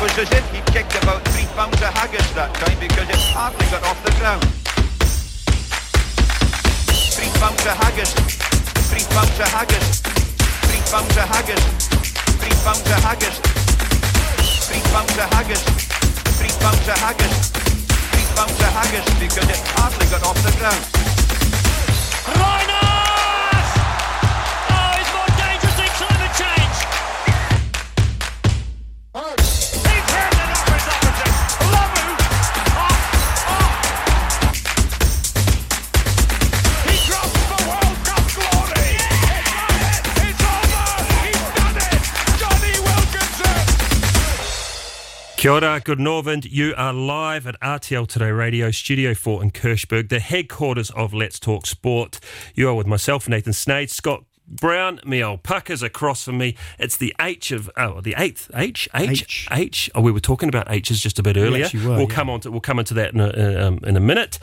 was as if he'd kicked about three pounds of haggis that time because it hardly got off the ground. Three pounds of haggis, three pounds of haggis, three pounds of haggis, three pounds of haggis, three pounds of haggis, three pounds of haggis, three pounds of haggis because it hardly got off the ground. Rhino! Kia ora, good Northern. You are live at RTL Today Radio, Studio 4 in Kirchberg, the headquarters of Letz Talk Sport. You are with myself, Nathan Sneyd, Scott Browne, me old puckers across from me. It's the H of oh the eighth H H H. H. Oh, we were talking about H's just a bit earlier. actually were, we'll yeah. come on to we'll come into that in a, um, in a minute.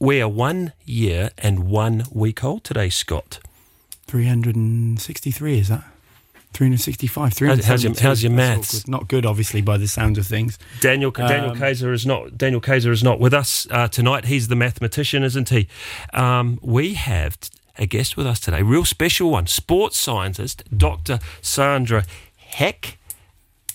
We are one year and one week old today, Scott. 363 is that? 365, how's your- how's your maths? good. Not good, obviously, by the sound of things. Daniel Daniel Um, Kaiser is not Daniel Kaiser is not with us uh, tonight. He's the mathematician, isn't he? Um, we have t- a guest with us today, real special one, sports scientist Dr. Sandra Heck.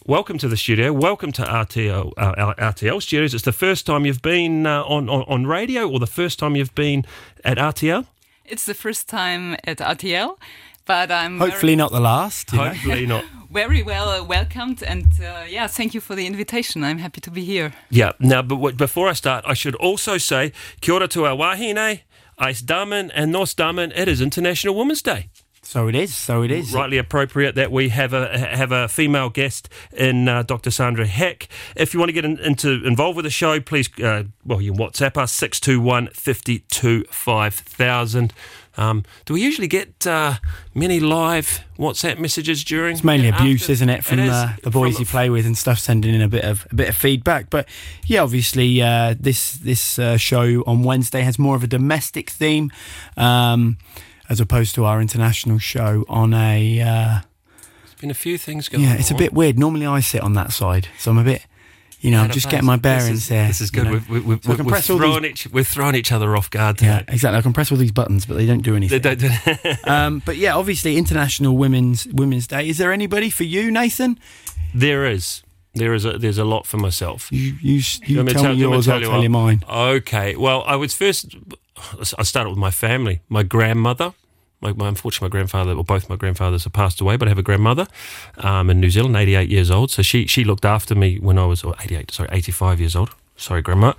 Welcome to the studio. Welcome to RTL uh, RTL studios. It's the first time you've been uh, on, on on radio, or the first time you've been at RTL. It's the first time at RTL, but I'm Hopefully not the last. you know. Hopefully not. very, very well uh, welcomed. And uh, yeah, thank you for the invitation. I'm happy to be here. Yeah. Now, but what, before I start, I should also say kia ora to our wahine, Ice Damen and Nos Damen. It is International Women's Day. So it is. So it is. rightly appropriate that we have a have a female guest in uh, Dr. Sandra Heck. If you want to get in, into involved with the show, please uh, well you can WhatsApp us six two one fifty two five thousand. Um, do we usually get uh, many live WhatsApp messages during? It's mainly after? abuse, isn't it, from is. uh, the boys From- you play with and stuff, sending in a bit of a bit of feedback. But yeah, obviously, uh, this this uh, show on Wednesday has more of a domestic theme, um, as opposed to our international show on a. Uh, There's been a few things going yeah, on. it's a bit weird. Normally, I sit on that side, so I'm a bit, you know, I'm just getting my bearings this is, there. This is you good. know. We've, we've, we've, So we've press thrown these- each, we've thrown each other off guard. Yeah, today. exactly. I can press all these buttons, but they don't do anything. They anything. don't- um, but yeah, obviously, International Women's Women's Day. Is there anybody for you, Nathan? there is. There is a, there's a lot for myself. You you, you want me tell me do you want yours. to I'll you tell you mine. Okay. Well, I was first. I started with my family. My grandmother. My, my unfortunately, my grandfather, or both my grandfathers, have passed away. But I have a grandmother um, in New Zealand, 88 years old. So she she looked after me when I was, or 88, sorry, 85 years old. Sorry, grandma.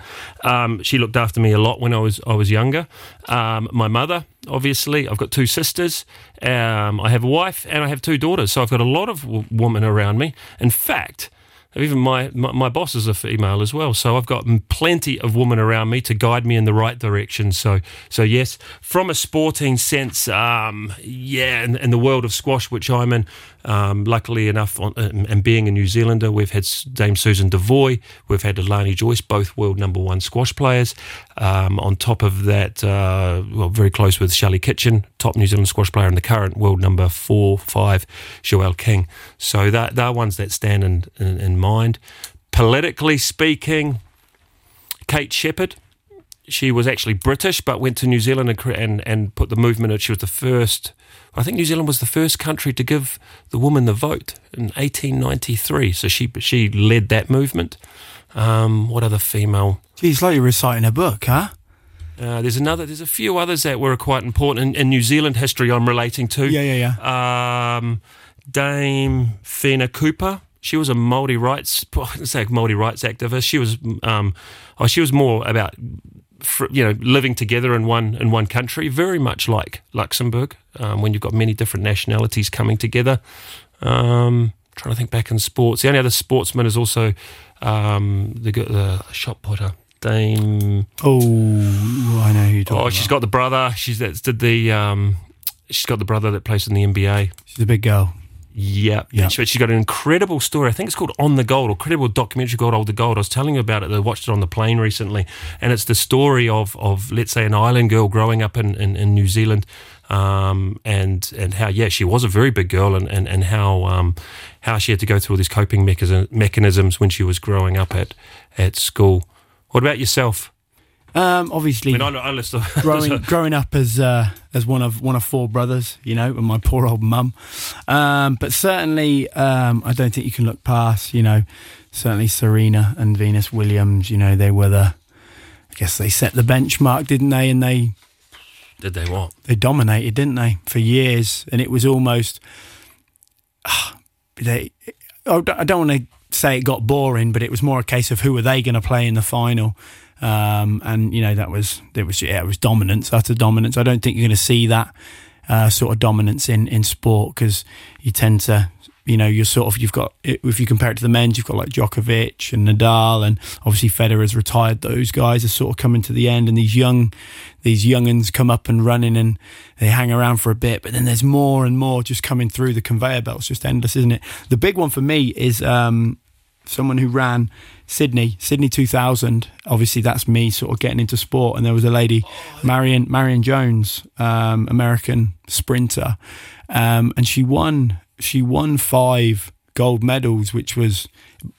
Um, she looked after me a lot when I was I was younger. Um, my mother, obviously, I've got two sisters. Um, I have a wife and I have two daughters. So I've got a lot of w- women around me. In fact, even my, my, my boss is a female as well. So I've got plenty of women around me to guide me in the right direction. So, so yes, from a sporting sense, um, yeah, in, in the world of squash, which I'm in, um, luckily enough, on, and and being a New Zealander, we've had Dame Susan Devoy, we've had Leilani Joyce, both world number one squash players. Um, on top of that, uh, well, very close with Shelley Kitchen, top New Zealand squash player, and the current world number four, five, Joelle King. So that they're ones that stand in, in, in mind. Politically speaking, Kate Sheppard. She was actually British, but went to New Zealand and, and and put the movement. in. She was the first. I think New Zealand was the first country to give the woman the vote in 1893. So she she led that movement. Um, what other female? Geez, like you're reciting a book, huh? Uh, there's another. There's a few others that were quite important in, in New Zealand history. I'm relating to. Yeah, yeah, yeah. Um, Dame Whina Cooper. She was a Maori rights, I say Maori rights activist. She was, um, oh, she was more about, fr- you know, living together in one in one country, very much like Luxembourg, um, when you've got many different nationalities coming together. Um, trying to think back in sports. The only other sportsman is also um, the, the shot putter. Dame. Oh, I know who you're talking Oh, about. she's got the brother. She's that did the. Um, she's got the brother that plays in the NBA. She's a big girl. Yeah, Yeah. She, she's got an incredible story. I think it's called On the Gold, or incredible documentary called the Gold. I was telling you about it. I watched it on the plane recently, and it's the story of of let's say an island girl growing up in in, in New Zealand, um, and and how yeah she was a very big girl, and and and how um, how she had to go through all these coping mechanisms when she was growing up at at school. What about yourself? Um, obviously, I mean, I, I growing growing up as uh, as one of one of four brothers, you know, and my poor old mum. Um, but certainly, um, I don't think you can look past, you know, certainly Serena and Venus Williams. You know, they were the, I guess they set the benchmark, didn't they? And they Did they what? they dominated, didn't they, for years? And it was almost, ah, they. I don't- I don't want to say it got boring, but it was more a case of who are they going to play in the final. Um, and you know that was it was yeah it was dominance utter dominance. I don't think you're going to see that uh, sort of dominance in in sport because you tend to you know you're sort of you've got if you compare it to the men's you've got like Djokovic and Nadal and obviously Federer's retired. Those guys are sort of coming to the end, and these young these younguns come up and running and they hang around for a bit, but then there's more and more just coming through the conveyor belt. It's just endless, isn't it? The big one for me is um, someone who ran Sydney, Sydney 2000. Obviously, that's me sort of getting into sport. And there was a lady, Marion Marion Jones, um, American sprinter, um, and she won. She won five gold medals, which was,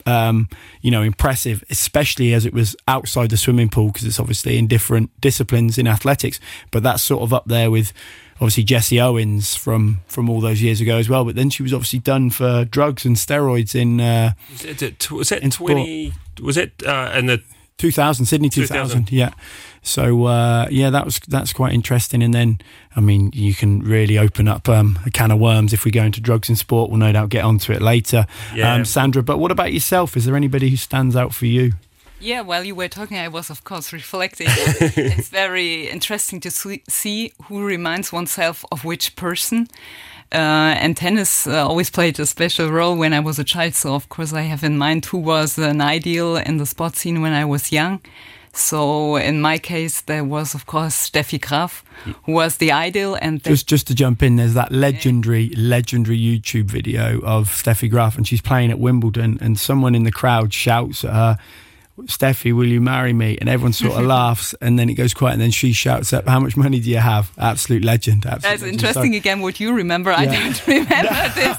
um, you know, impressive, especially as it was outside the swimming pool because it's obviously in different disciplines in athletics. But that's sort of up there with obviously Jesse Owens from from all those years ago as well. But then she was obviously done for drugs and steroids in uh, Was it, it- was that In sport. twenty? Was it uh, in the 2000 Sydney 2000, 2000. yeah so uh, yeah that was that's quite interesting and then I mean you can really open up um, a can of worms if we go into drugs in sport we'll no doubt get onto it later Yeah. um, Sandra but what about yourself is there anybody who stands out for you Yeah, while you were talking, I was, of course, reflecting. it's very interesting to see- who reminds oneself of which person. Uh, and tennis uh, always played a special role when I was a child. So, of course, I have in mind who was an ideal in the sport scene when I was young. So, in my case, there was, of course, Steffi Graf, who was the ideal. And just just to jump in there's that legendary legendary YouTube video of Steffi Graf and she's playing at Wimbledon and someone in the crowd shouts at her Steffi, will you marry me? And everyone sort of laughs, and then it goes quiet, and then she shouts up, "How much money do you have?" Absolute legend. Absolute That's legend. interesting So- again what you remember. I Yeah. don't remember this.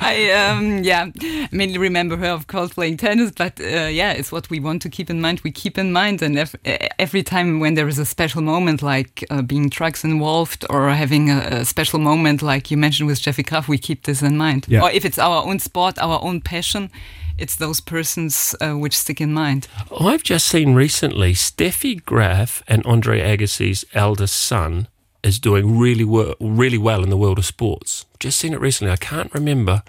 I um yeah, mainly remember her of course playing tennis, but uh, yeah, it's what we want to keep in mind. We keep in mind, and ev- every time when there is a special moment like uh, being drugs involved or having a, a special moment like you mentioned with Steffi Graf, we keep this in mind. Yeah. Or if it's our own sport, our own passion, it's those persons uh, which stick in mind. I've just seen recently Steffi Graf and Andre Agassi's eldest son is doing really wo- really well in the world of sports. Just seen it recently. I can't remember.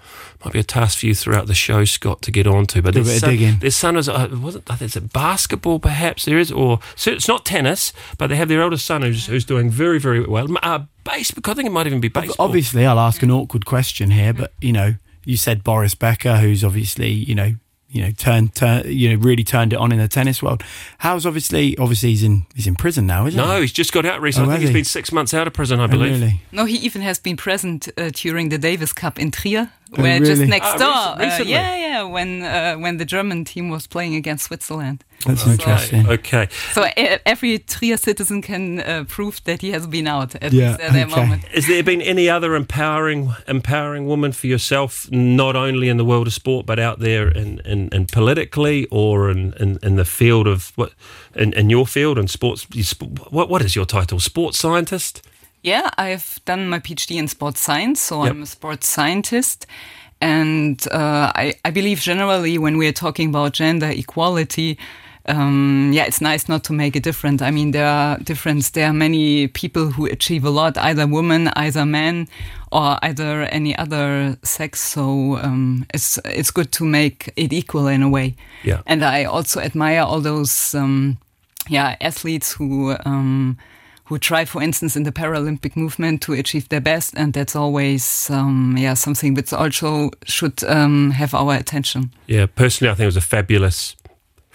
Might be a task for you throughout the show, Scott, to get onto. But Do a their bit of son, digging. their son is uh, was it, I think it's basketball, perhaps there is, or so it's not tennis, but they have their eldest son who's, who's doing very very well. Uh, baseball. I think it might even be baseball. Obviously, I'll ask an awkward question here, but you know, you said Boris Becker, who's obviously you know, you know, turned, turn, you know, really turned it on in the tennis world. How's obviously, obviously, he's in he's in prison now, isn't No, he? he's just got out recently. Oh, I think he? has been six months out of prison, I Oh, believe. really? No, he even has been present uh, during the Davis Cup in Trier, Oh, where just next Ah, door. recent- uh, yeah, yeah, when uh, when the German team was playing against Switzerland. That's So- interesting. Okay. So e- every Trier citizen can uh, prove that he has been out at Yeah, least at that okay. moment. Has there been any other empowering empowering woman for yourself, not only in the world of sport, but out there in, in, in politically or in, in, in the field of what in, in your field and sports? What what is your title? Sports scientist. Yeah, I've done my PhD in sports science, so Yep. I'm a sports scientist. And uh, I, I believe generally when we're talking about gender equality, um, yeah, it's nice not to make it different. I mean, there are difference. There are many people who achieve a lot, either women, either men, or either any other sex. So um, it's it's good to make it equal in a way. Yeah. And I also admire all those um, yeah athletes who um, who try, for instance, in the Paralympic movement to achieve their best, and that's always um, yeah something which also should um, have our attention. Yeah, personally, I think it was a fabulous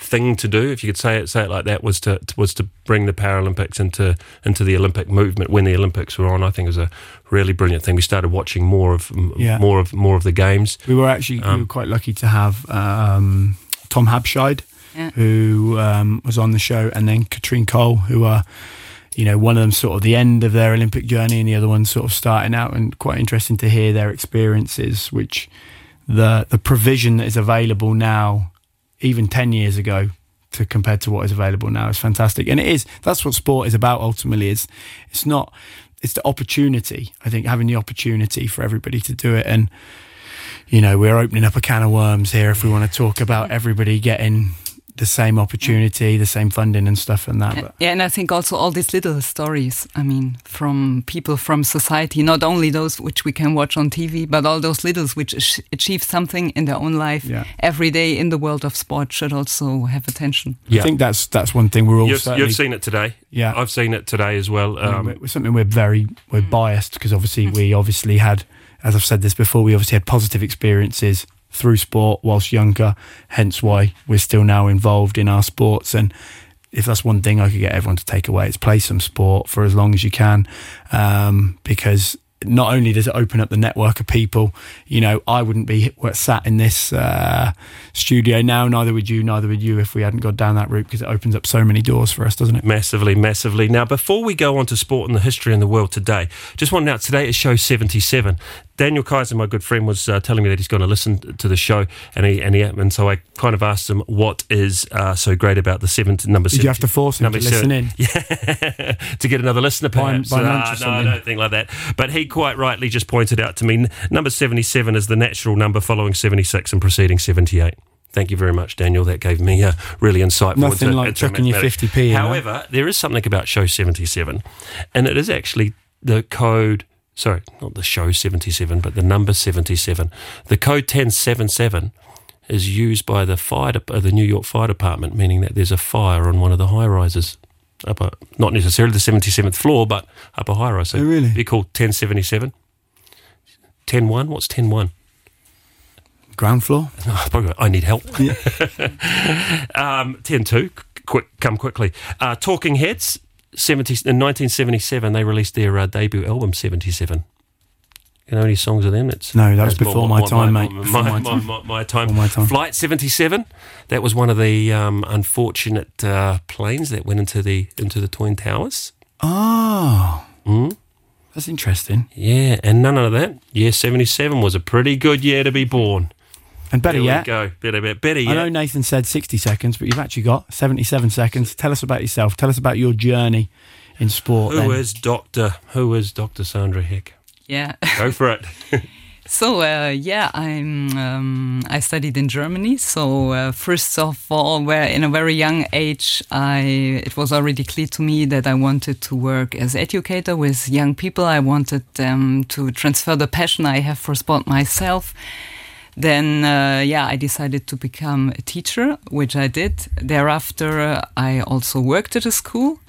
thing to do, if you could say it, say it like that, was to was to bring the Paralympics into into the Olympic movement when the Olympics were on. I think it was a really brilliant thing. We started watching more of Yeah. more of more of the games. We were actually we Um, were quite lucky to have um, Tom Habscheid, Yeah. who um, was on the show, and then Katrine Cole, who are, you know, one of them sort of the end of their Olympic journey, and the other one sort of starting out, and quite interesting to hear their experiences, which the the provision that is available now, even ten years ago, to compared to what is available now, is fantastic. And it is that's what sport is about. Ultimately, is it's not it's the opportunity. I think having the opportunity for everybody to do it and. You know, we're opening up a can of worms here if we want to talk about everybody getting the same opportunity, the same funding and stuff and that. But Yeah, and I think also all these little stories, I mean, from people from society, not only those which we can watch on TV, but all those littles which achieve something in their own life Yeah. every day in the world of sport should also have attention. Yeah. I think that's that's one thing we're all You've, you've seen it today. Yeah. I've seen it today as well. I mean, Um, we're- something we're very we're biased because obviously we obviously had, as I've said this before, we obviously had positive experiences through sport whilst younger. Hence why we're still now involved in our sports. And if that's one thing I could get everyone to take away, it's play some sport for as long as you can, um, because. Not only does it open up the network of people, you know, I wouldn't be sat in this uh, studio now. Neither would you. Neither would you if we hadn't gone down that route because it opens up so many doors for us, doesn't it? Massively, massively. Now, before we go on to sport and the history and the world today, just want to note today is show 77. Daniel Kaiser, my good friend, was uh, telling me that he's going to listen to the show, and he, and, he, and so I kind of asked him what is uh, so great about the seventh number. Did you have to force him to listen in? Yeah, to get another listener, perhaps. lunch or Ah, no, I don't think like that. But he quite rightly just pointed out to me, number 77 is the natural number following 76 and preceding 78. Thank you very much, Daniel. That gave me a really insightful. Nothing into- like into chucking your 50p in, huh? However, there is something about show 77, and it is actually the code. Sorry, not the show 77, but the number 77. The code 1077 is used by the fire, de- uh, the New York Fire Department, meaning that there's a fire on one of the high rises. Up a, not necessarily the 77th floor, but up a high rise. So Oh, really? Be called 1077. 101? What's 101? Ground floor. Oh, I need help. um, 10 2, quick, come quickly. Uh, Talking Heads, 70, in 1977, they released their uh, debut album, 77. You know any songs of them? It's, No, that was before my time, mate. My, time. my, my time. My time. Flight 77, that was one of the um, unfortunate uh, planes that went into the into the Twin Towers. Oh, Mm? that's interesting. Yeah, and none of that. Yeah, 77 was a pretty good year to be born. And better There yet, we go. Better, better, better I know. Nathan said 60 seconds, but you've actually got 77 seconds. Tell us about yourself. Tell us about your journey in sport. Who then. is Doctor? Who is Doctor Sandra Heck? Yeah. Go for it. So uh, yeah, I'm. Um, I studied in Germany. So uh, first of all, where in a very young age, I it was already clear to me that I wanted to work as educator with young people. I wanted them to transfer the passion I have for sport myself. Then uh, yeah, I decided to become a teacher, which I did. Thereafter, uh, I also worked at a school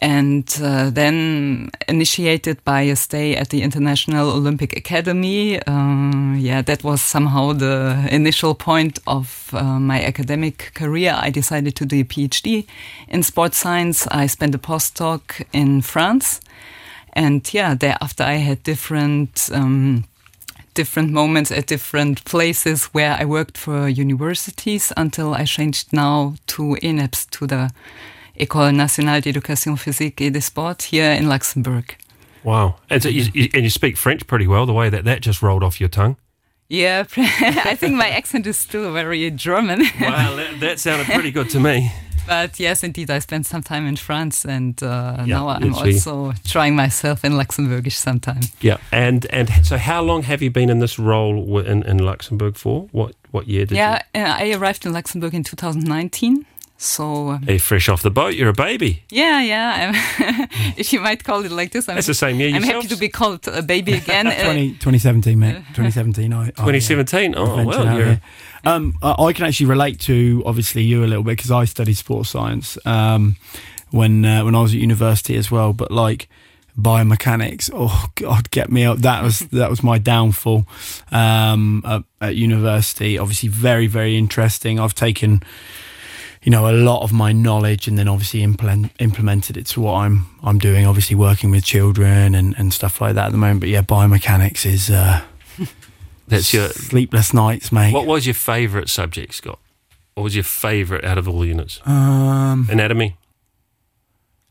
and uh, then initiated by a stay at the International Olympic Academy. Uh, yeah, that was somehow the initial point of uh, my academic career. I decided to do a PhD in sports science. I spent a postdoc in France, and yeah, thereafter I had different. Um, different moments at different places where I worked for universities until I changed now to ENEPS, to the École nationale d'éducation physique et de sport here in Luxembourg. Wow. And, so you, you, and you speak French pretty well, the way that that just rolled off your tongue. Yeah, I think my accent is still very German. Wow, that, that sounded pretty good to me. but yes, indeed, I spent some time in France and uh, Yeah, now I'm literally. also trying myself in Luxembourgish sometime. Yeah. And and so how long have you been in this role in, in Luxembourg for? What what year did you yeah, uh, I arrived in Luxembourg in 2019. So, um, you? You're fresh off the boat. You're a baby. yeah, yeah, if you might call it like this. I'm, That's the same year I'm happy to be called a baby again. Uh, 20, 2017, mate. 2017. I, I, uh, 2017. Oh, ventured well, out you're. Um, I, I can actually relate to obviously you a little bit because I studied sports science um, when uh, when I was at university as well. But like biomechanics, oh god, get me up. That was that was my downfall um, at, at university. Obviously, very very interesting. I've taken you know a lot of my knowledge and then obviously implement, implemented it to what I'm I'm doing. Obviously, working with children and, and stuff like that at the moment. But yeah, biomechanics is. Uh, That's your. sleepless nights, mate. What was your favourite subject, Scott? What was your favourite out of all the units? Um, Anatomy.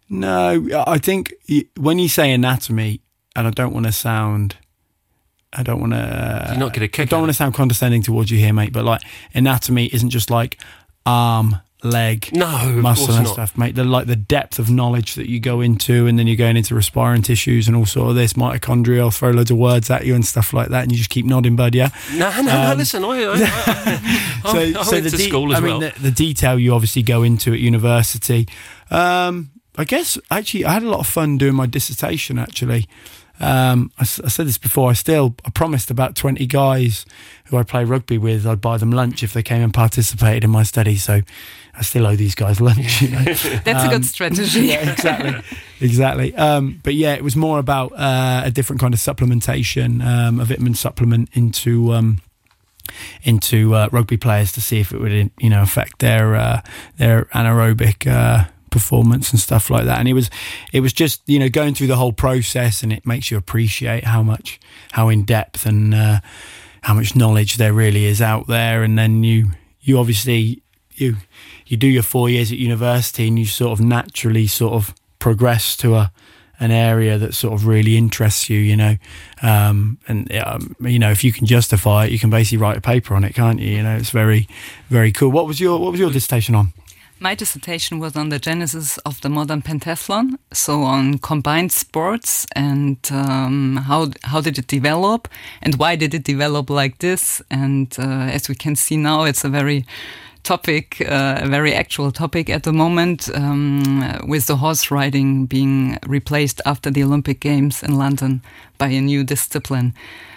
no, I think when you say anatomy, and I don't want to sound I don't want to. you not get a kick I don't want to sound condescending towards you here, mate, but like anatomy isn't just like arm, leg, No, muscle and stuff, mate. The like the depth of knowledge that you go into, and then you're going into respiring tissues and all sort of this mitochondria. I'll throw loads of words at you and stuff like that, and you just keep nodding, bud. Yeah. No, no, no. Listen, I, I, I, So, I so went the to de- school as I well. mean, the, the detail you obviously go into at university. Um, I guess actually, I had a lot of fun doing my dissertation. Actually, um, I, I said this before. I still I promised about twenty guys who I play rugby with. I'd buy them lunch if they came and participated in my study. So I still owe these guys lunch. You know? That's a good strategy. yeah, exactly, exactly. Um, but yeah, it was more about uh, a different kind of supplementation, um, a vitamin supplement into um, into uh, rugby players to see if it would, you know, affect their uh, their anaerobic uh, performance and stuff like that. And it was it was just you know going through the whole process, and it makes you appreciate how much how in depth and uh, how much knowledge there really is out there. And then you you obviously you you do your four years at university, and you sort of naturally sort of progress to a an area that sort of really interests you, you know, um, and um, you know if you can justify it, you can basically write a paper on it, can't you? You know, it's very, very cool. What was your What was your dissertation on? My dissertation was on the genesis of the modern pentathlon, so on combined sports and um, how how did it develop and why did it develop like this? And uh, as we can see now, it's a very topic, uh, a very actual topic at the moment, um, with the horse riding being replaced after the Olympic Games in London by a new discipline.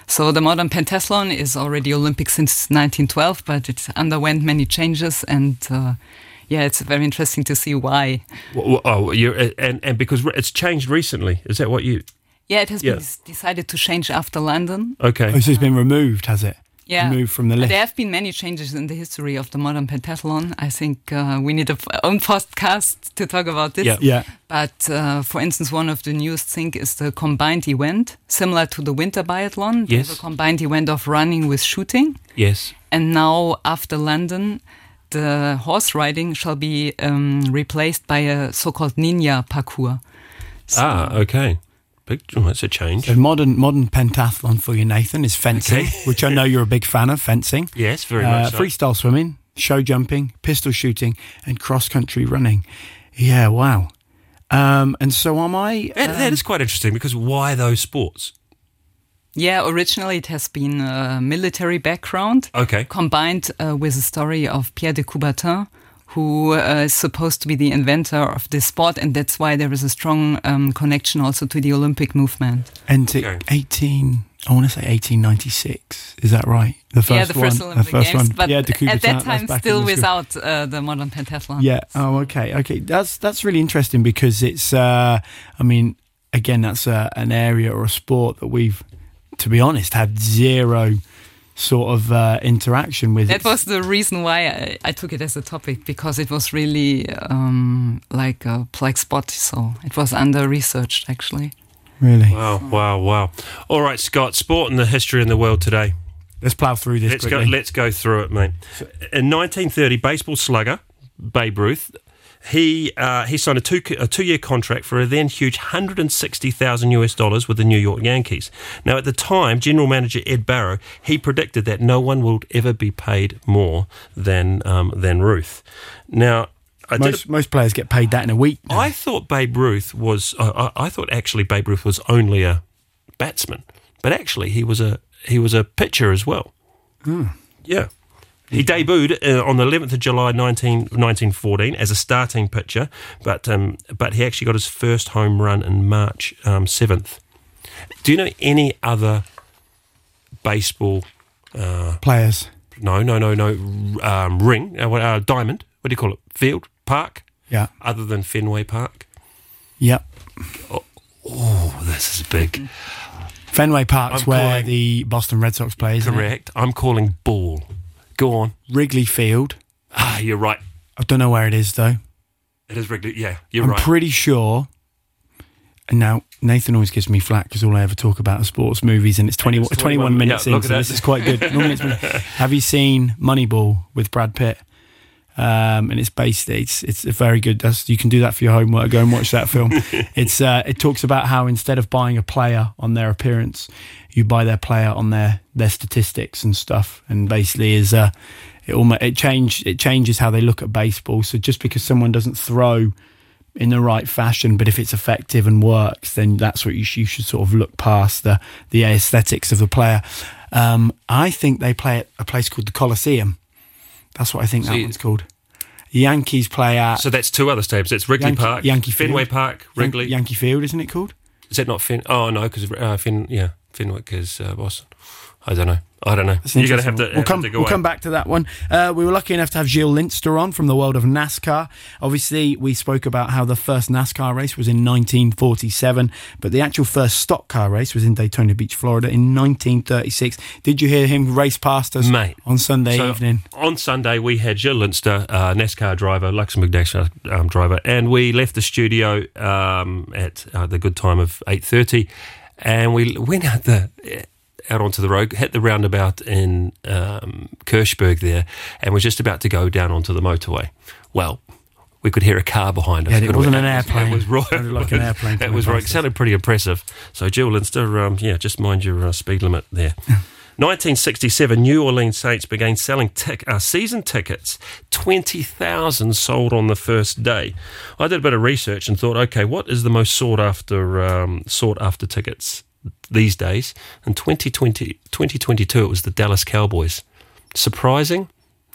So the modern pentathlon is already Olympic since 1912, but it underwent many changes and. Uh, yeah, it's very interesting to see why. Well, Oh, you're, and and because it's changed recently. Is that what you? Yeah, it has Yeah. been decided to change after London. Okay. Oh, so it's been removed, has it? Yeah, Removed from the list. There have been many changes in the history of the modern pentathlon. I think uh, we need a f- own podcast to talk about this. Yeah. Yeah. But uh, for instance, one of the newest things is the combined event, similar to the winter biathlon. There's Yes. a combined event of running with shooting. Yes. And now, after London, the horse riding shall be um, replaced by a so-called ninja parcours. Ah, okay. Big. Oh, that's a change. So modern modern pentathlon for you, Nathan, is fencing, Okay. which I know you're a big fan of. Fencing, Yes, very uh, much. So. freestyle swimming, show jumping, pistol shooting, and cross country running. Yeah, wow. Um, and so am I. That, that is quite interesting because why those sports? Yeah, originally it has been a military background. Okay. combined uh, with the story of Pierre de Coubertin, who uh, is supposed to be the inventor of this sport, and that's why there is a strong um, connection also to the Olympic movement. And to Okay. 18, I want to say 1896. Is that right? The first yeah, the first one. Olympic the first Games, one. but yeah, de at Coubertin, that time still the without uh, the modern pentathlon. Yeah. Oh, okay. Okay. That's that's really interesting because it's. Uh, I mean, again, that's uh, an area or a sport that we've, to be honest, had zero sort of uh, interaction with. It. That was the reason why I, I took it as a topic because it was really um, like a plague spot. So it was under researched actually. really. Wow, wow, wow. All right, Scott. Sport and the history in the world today. Let's plow through this Let's go. quickly. Let's go through it, mate. In 1930, baseball slugger Babe Ruth. He uh, he signed a two a two year contract for a then huge 160,000 US dollars with the New York Yankees. Now at the time, general manager Ed Barrow he predicted that no one would ever be paid more than um, than Ruth. Now I most most players get paid that in a week. now. I thought Babe Ruth was. Uh, I I thought actually Babe Ruth was only a batsman, but actually he was a he was a pitcher as well. Yeah. He debuted uh, on the 11th of July 19, 1914 as a starting pitcher, but um, but he actually got his first home run in March um, 7th. Do you know any other baseball? players. No, no, no, no. Um, ring, uh, uh, diamond. What do you call it? Field, park, Yeah. other than Fenway Park. Yep. Oh, this is big. Fenway Park's I'm where calling- the Boston Red Sox play. Correct. I'm calling ball. Go on. Wrigley Field. Ah, you're right. I don't know where it is though. It is Wrigley. Yeah, you're I'm right. pretty sure. And now Nathan always gives me flack because all I ever talk about are sports movies, and it's 20, It's 21, 21 minutes yeah, in, so this is quite good. Have you seen Moneyball with Brad Pitt? Um, and it's based. It's it's a very good. That's, you can do that for your homework. Go and watch that film. it's uh, it talks about how instead of buying a player on their appearance, you buy their player on their their statistics and stuff. And basically, is uh, it almost it change it changes how they look at baseball. So just because someone doesn't throw in the right fashion, but if it's effective and works, then that's what you, sh- you should sort of look past the the aesthetics of the player. Um, I think they play at a place called the Coliseum. That's what I think So that you- one's called. Yankees play at So that's two other stadiums. It's Wrigley Yankee- Park, Yankee Fenway Field. Park, Yan- Wrigley. Yankee Field, isn't it called? Is that not Fin? Oh no, because uh, Fin. Yeah, Fenwick is uh, Boston. I don't know. I don't know. You're going to have to. We'll come. to We'll come back to that one. Uh, we were lucky enough to have Gilles Linster on from the world of NASCAR. Obviously, we spoke about how the first NASCAR race was in 1947, but the actual first stock car race was in Daytona Beach, Florida, in 1936. Did you hear him race past us Mate. on Sunday So, evening? On Sunday, we had Gilles Linster, uh, NASCAR driver, Luxembourg NASCAR um, driver, and we left the studio um, at uh, the good time of eight thirty, and we went out the out onto the road, hit the roundabout in um, Kirchberg there, and was just about to go down onto the motorway. Well. We could hear a car behind us. Yeah, it wasn't an airplane. It was right. Sounded like an airplane It was right. It sounded pretty impressive. So, Gilles Linster, um, yeah, just mind your uh, speed limit there. 1967, New Orleans Saints began selling tic- uh, season tickets. 20,000 sold on the first day. I did a bit of research and thought, okay, what is the most sought after um, sought after tickets these days? In 2020, 2022, it was the Dallas Cowboys. Surprising?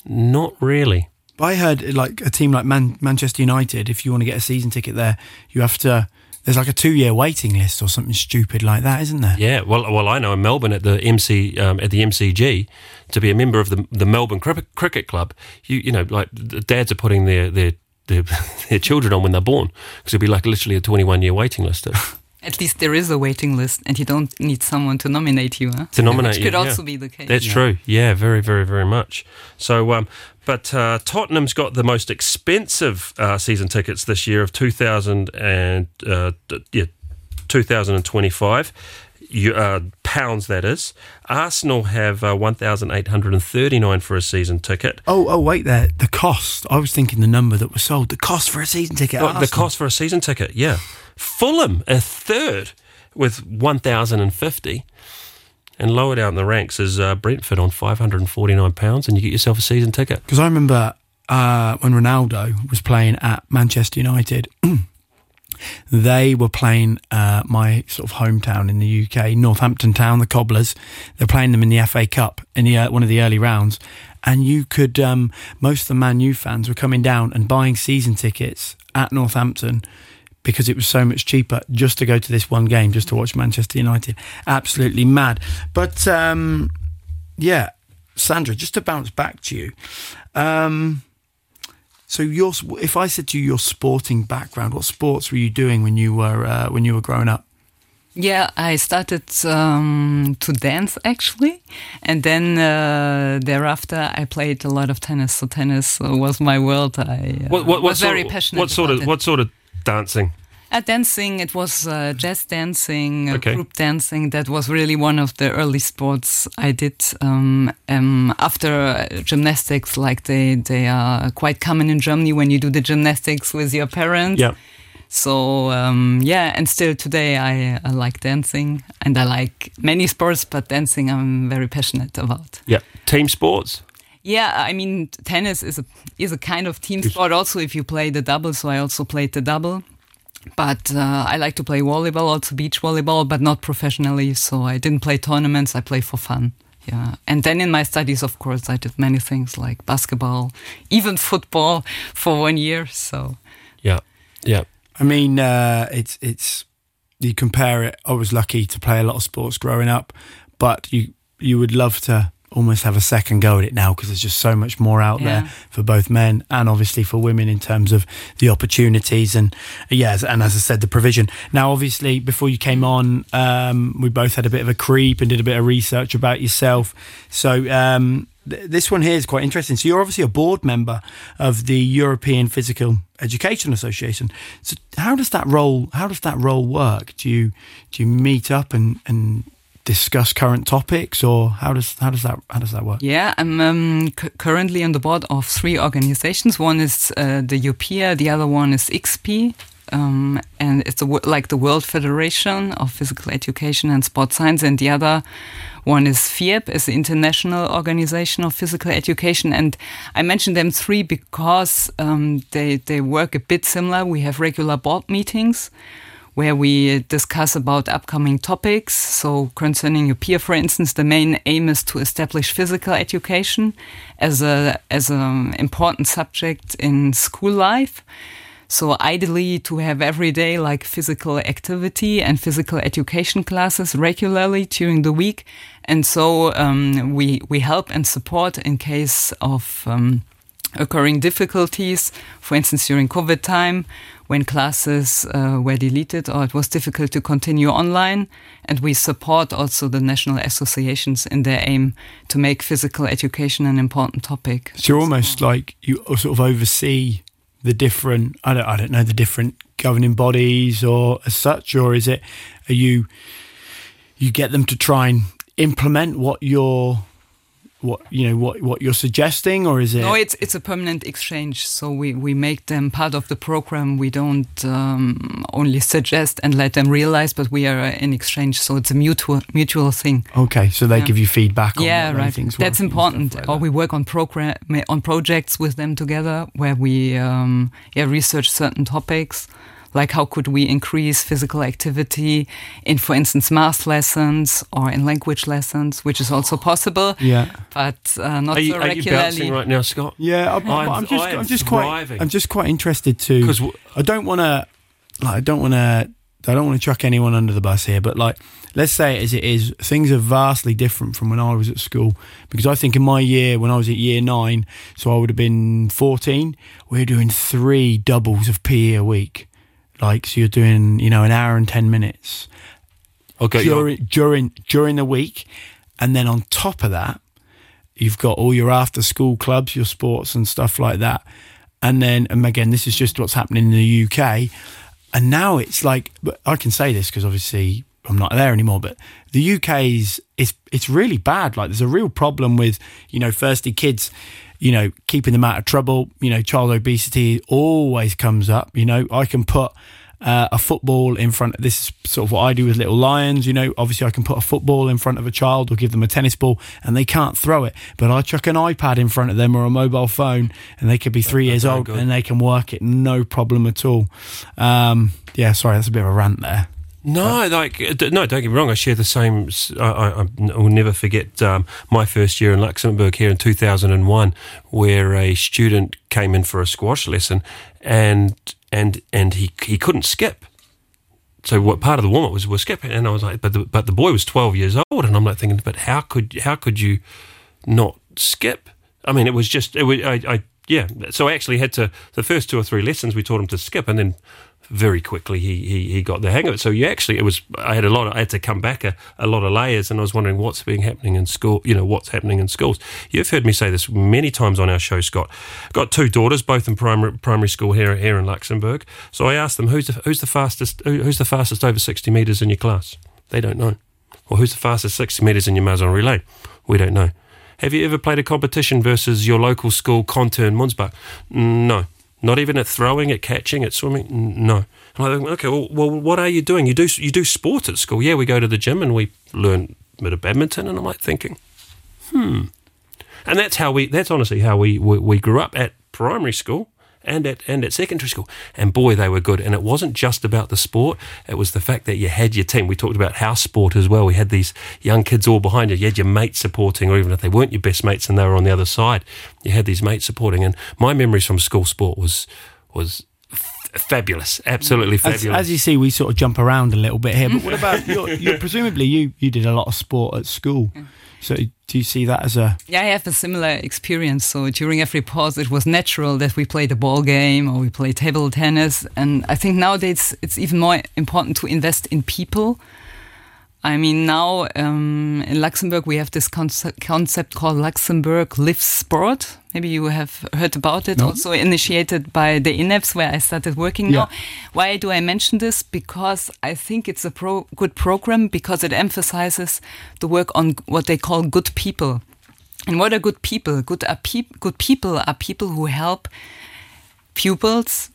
Not really. I heard like a team like Man- Manchester United, if you want to get a season ticket there, you have to. There's like a two-year waiting list or something stupid like that, isn't there? Yeah, well, well, I know in Melbourne at the MC um, at the MCG to be a member of the the Melbourne Cricket, Cricket Club. You you know, like the dads are putting their their their, their children on when they're born because it'd be like literally a 21 year waiting list. To, At least there is a waiting list, and you don't need someone to nominate you. Huh? To nominate Which you, could yeah. also be the case. That's true. Yeah, very, very, very much. So, um, but uh, Tottenham's got the most expensive uh, season tickets this year of 2000 and uh, yeah, 2025 uh, pounds. That is. Arsenal have uh, 1,839 for a season ticket. Oh, oh, wait there. The cost. I was thinking the number that was sold. The cost for a season ticket. Oh, the cost for a season ticket, yeah. Fulham a third with 1,050. And lower down the ranks is uh, Brentford on £549, and you get yourself a season ticket. Because I remember uh, when Ronaldo was playing at Manchester United, they were playing uh, my sort of hometown in the UK, Northampton Town, the Cobblers. They're playing them in the FA Cup in the, uh, one of the early rounds. And you could, um, most of the Man U fans were coming down and buying season tickets at Northampton because it was so much cheaper just to go to this one game, just to watch Manchester United. Absolutely mad. But um, yeah, Sandra, just to bounce back to you. Um, so your, if I said to you your sporting background, what sports were you doing when you were uh, when you were growing up? Yeah, I started um, to dance actually, and then uh, thereafter I played a lot of tennis. So tennis was my world. I uh, What, what, what was sort, very passionate. What sort about of it. what sort of dancing? At dancing, it was uh, jazz dancing, uh, Okay. group dancing. That was really one of the early sports I did. Um, um, after uh, gymnastics, like they they are quite common in Germany when you do the gymnastics with your parents. Yeah. So um, yeah, and still today I, I like dancing and I like many sports, but dancing I'm very passionate about. Yeah. Team sports. Yeah, I mean tennis is a is a kind of team sport. Also, if you play the double, so I also played the double. But uh, I like to play volleyball, also beach volleyball, but not professionally. So I didn't play tournaments. I play for fun. Yeah, and then in my studies, of course, I did many things like basketball, even football for one year. So Yeah. Yeah. I mean, uh, it's it's you compare it. I was lucky to play a lot of sports growing up, but you you would love to almost have a second go at it now because there's just so much more out there for both men and obviously for women in terms of the opportunities and yes, and as I said, the provision. Now, obviously, before you came on, um, we both had a bit of a creep and did a bit of research about yourself. So. Um, th- this one here is quite interesting. So you're obviously a board member of the European Physical Education Association. So how does that role how does that role work? Do you do you meet up and, and discuss current topics, or how does how does that how does that work? Yeah, I'm um, c- currently on the board of three organizations. One is uh, the EUPEA, the other one is XP, um, and it's like the World Federation of Physical Education and Sport Science, and the other one is FIEP, is the International Organization of Physical Education. And I mentioned them three because um, they they work a bit similar. We have regular board meetings where we discuss about upcoming topics. So concerning EUPEA, for instance, the main aim is to establish physical education as a as an important subject in school life. So ideally to have every day like physical activity and physical education classes regularly during the week. And so um, we we help and support in case of um, occurring difficulties, for instance during COVID time when classes uh, were deleted or it was difficult to continue online. And we support also the national associations in their aim to make physical education an important topic. So you're almost like you sort of oversee the different I don't I don't know the different governing bodies or as such, or is it are you you get them to try and implement what you're what you know what what you're suggesting, or is it? No, it's it's a permanent exchange. So we, we make them part of the program. We don't um, only suggest and let them realize, but we are in exchange. So it's a mutual mutual thing. okay, so they Yeah. give you feedback. on yeah, right. Things That's working and stuff important. like or that. we work on program on projects with them together, where we um, yeah research certain topics, like how could we increase physical activity in, for instance, math lessons or in language lessons, which is also possible, yeah. but uh, not Are you, so are you regularly. bouncing right now, Scott? Yeah, I'm, I'm- I'm just, I am just quite. I'm just quite interested to. 'Cause w- I don't want to, like, I don't want to, I don't want to chuck anyone under the bus here. But like, let's say it as it is, things are vastly different from when I was at school. Because I think in my year, when I was at year nine, so I would have been 14, we were doing three doubles of PE a week. Like, so you're doing, you know, an hour and ten minutes I'll go. you during during during the week, and then on top of that, you've got all your after school clubs, your sports and stuff like that, and then and again, this is just what's happening in the UK, and now it's like I can say this because obviously I'm not there anymore, but the UK's it's it's really bad. Like there's a real problem with you know, firstly kids. You know, keeping them out of trouble. You know, child obesity always comes up. You know, I can put uh, a football in front. Of this is sort of what I do with little lions. You know, obviously I can put a football in front of a child or give them a tennis ball, and they can't throw it. But I chuck an iPad in front of them or a mobile phone, and they could be three years old good. and they can work it no problem at all. Um, yeah, sorry, that's a bit of a rant there. No, like uh, no. Don't get me wrong. I share the same. I will never forget um, my first year in Luxembourg here in 2001, where a student came in for a squash lesson, and and and he he couldn't skip. So what part of the warm up was was skipping, and I was like, but the, but the boy was 12 years old, and I'm like thinking, but how could how could you not skip? I mean, it was just it was I, I yeah. So I actually had to the first two or three lessons we taught him to skip, and then very quickly he, he he got the hang of it. So you actually it was I had a lot of, I had to come back a, a lot of layers, and I was wondering what's being happening in school. You know what's happening in schools. You've heard me say this many times on our show, Scott. Got two daughters, both in primary primary school here here in Luxembourg. So I asked them who's the who's the fastest who, who's the fastest over sixty meters in your class. They don't know. Well, who's the fastest 60 metres in your Mazon relay? We don't know. Have you ever played a competition versus your local school, Contern and Munsbach? No. Not even at throwing, at catching, at swimming? No. I'm like, okay, well, well, what are you doing? You do you do sport at school? Yeah, we go to the gym and we learn a bit of badminton. And I'm like thinking, hmm. And that's how we. That's honestly how we we, we grew up at primary school and at and at secondary school. And boy, they were good. And it wasn't just about the sport; it was the fact that you had your team. We talked about house sport as well. We had these young kids all behind you. You had your mates supporting, or even if they weren't your best mates and they were on the other side, you had these mates supporting. And my memories from school sport was was fabulous, absolutely fabulous. as you see, we sort of jump around a little bit here. But what about you? You presumably you you did a lot of sport at school. So do you see that as a Yeah, I have a similar experience. So during every pause, it was natural that we played a ball game or we played table tennis. And I think nowadays it's even more important to invest in people. I mean, now um, in Luxembourg we have this concept, concept called Luxembourg Lives Sport. Maybe you have heard about it. No. Also initiated by the ENEPS, where I started working Yeah. now. Why do I mention this? Because I think it's a pro- good program because it emphasizes the work on what they call good people. And what are good people? Good are peop- good people are people who help pupils,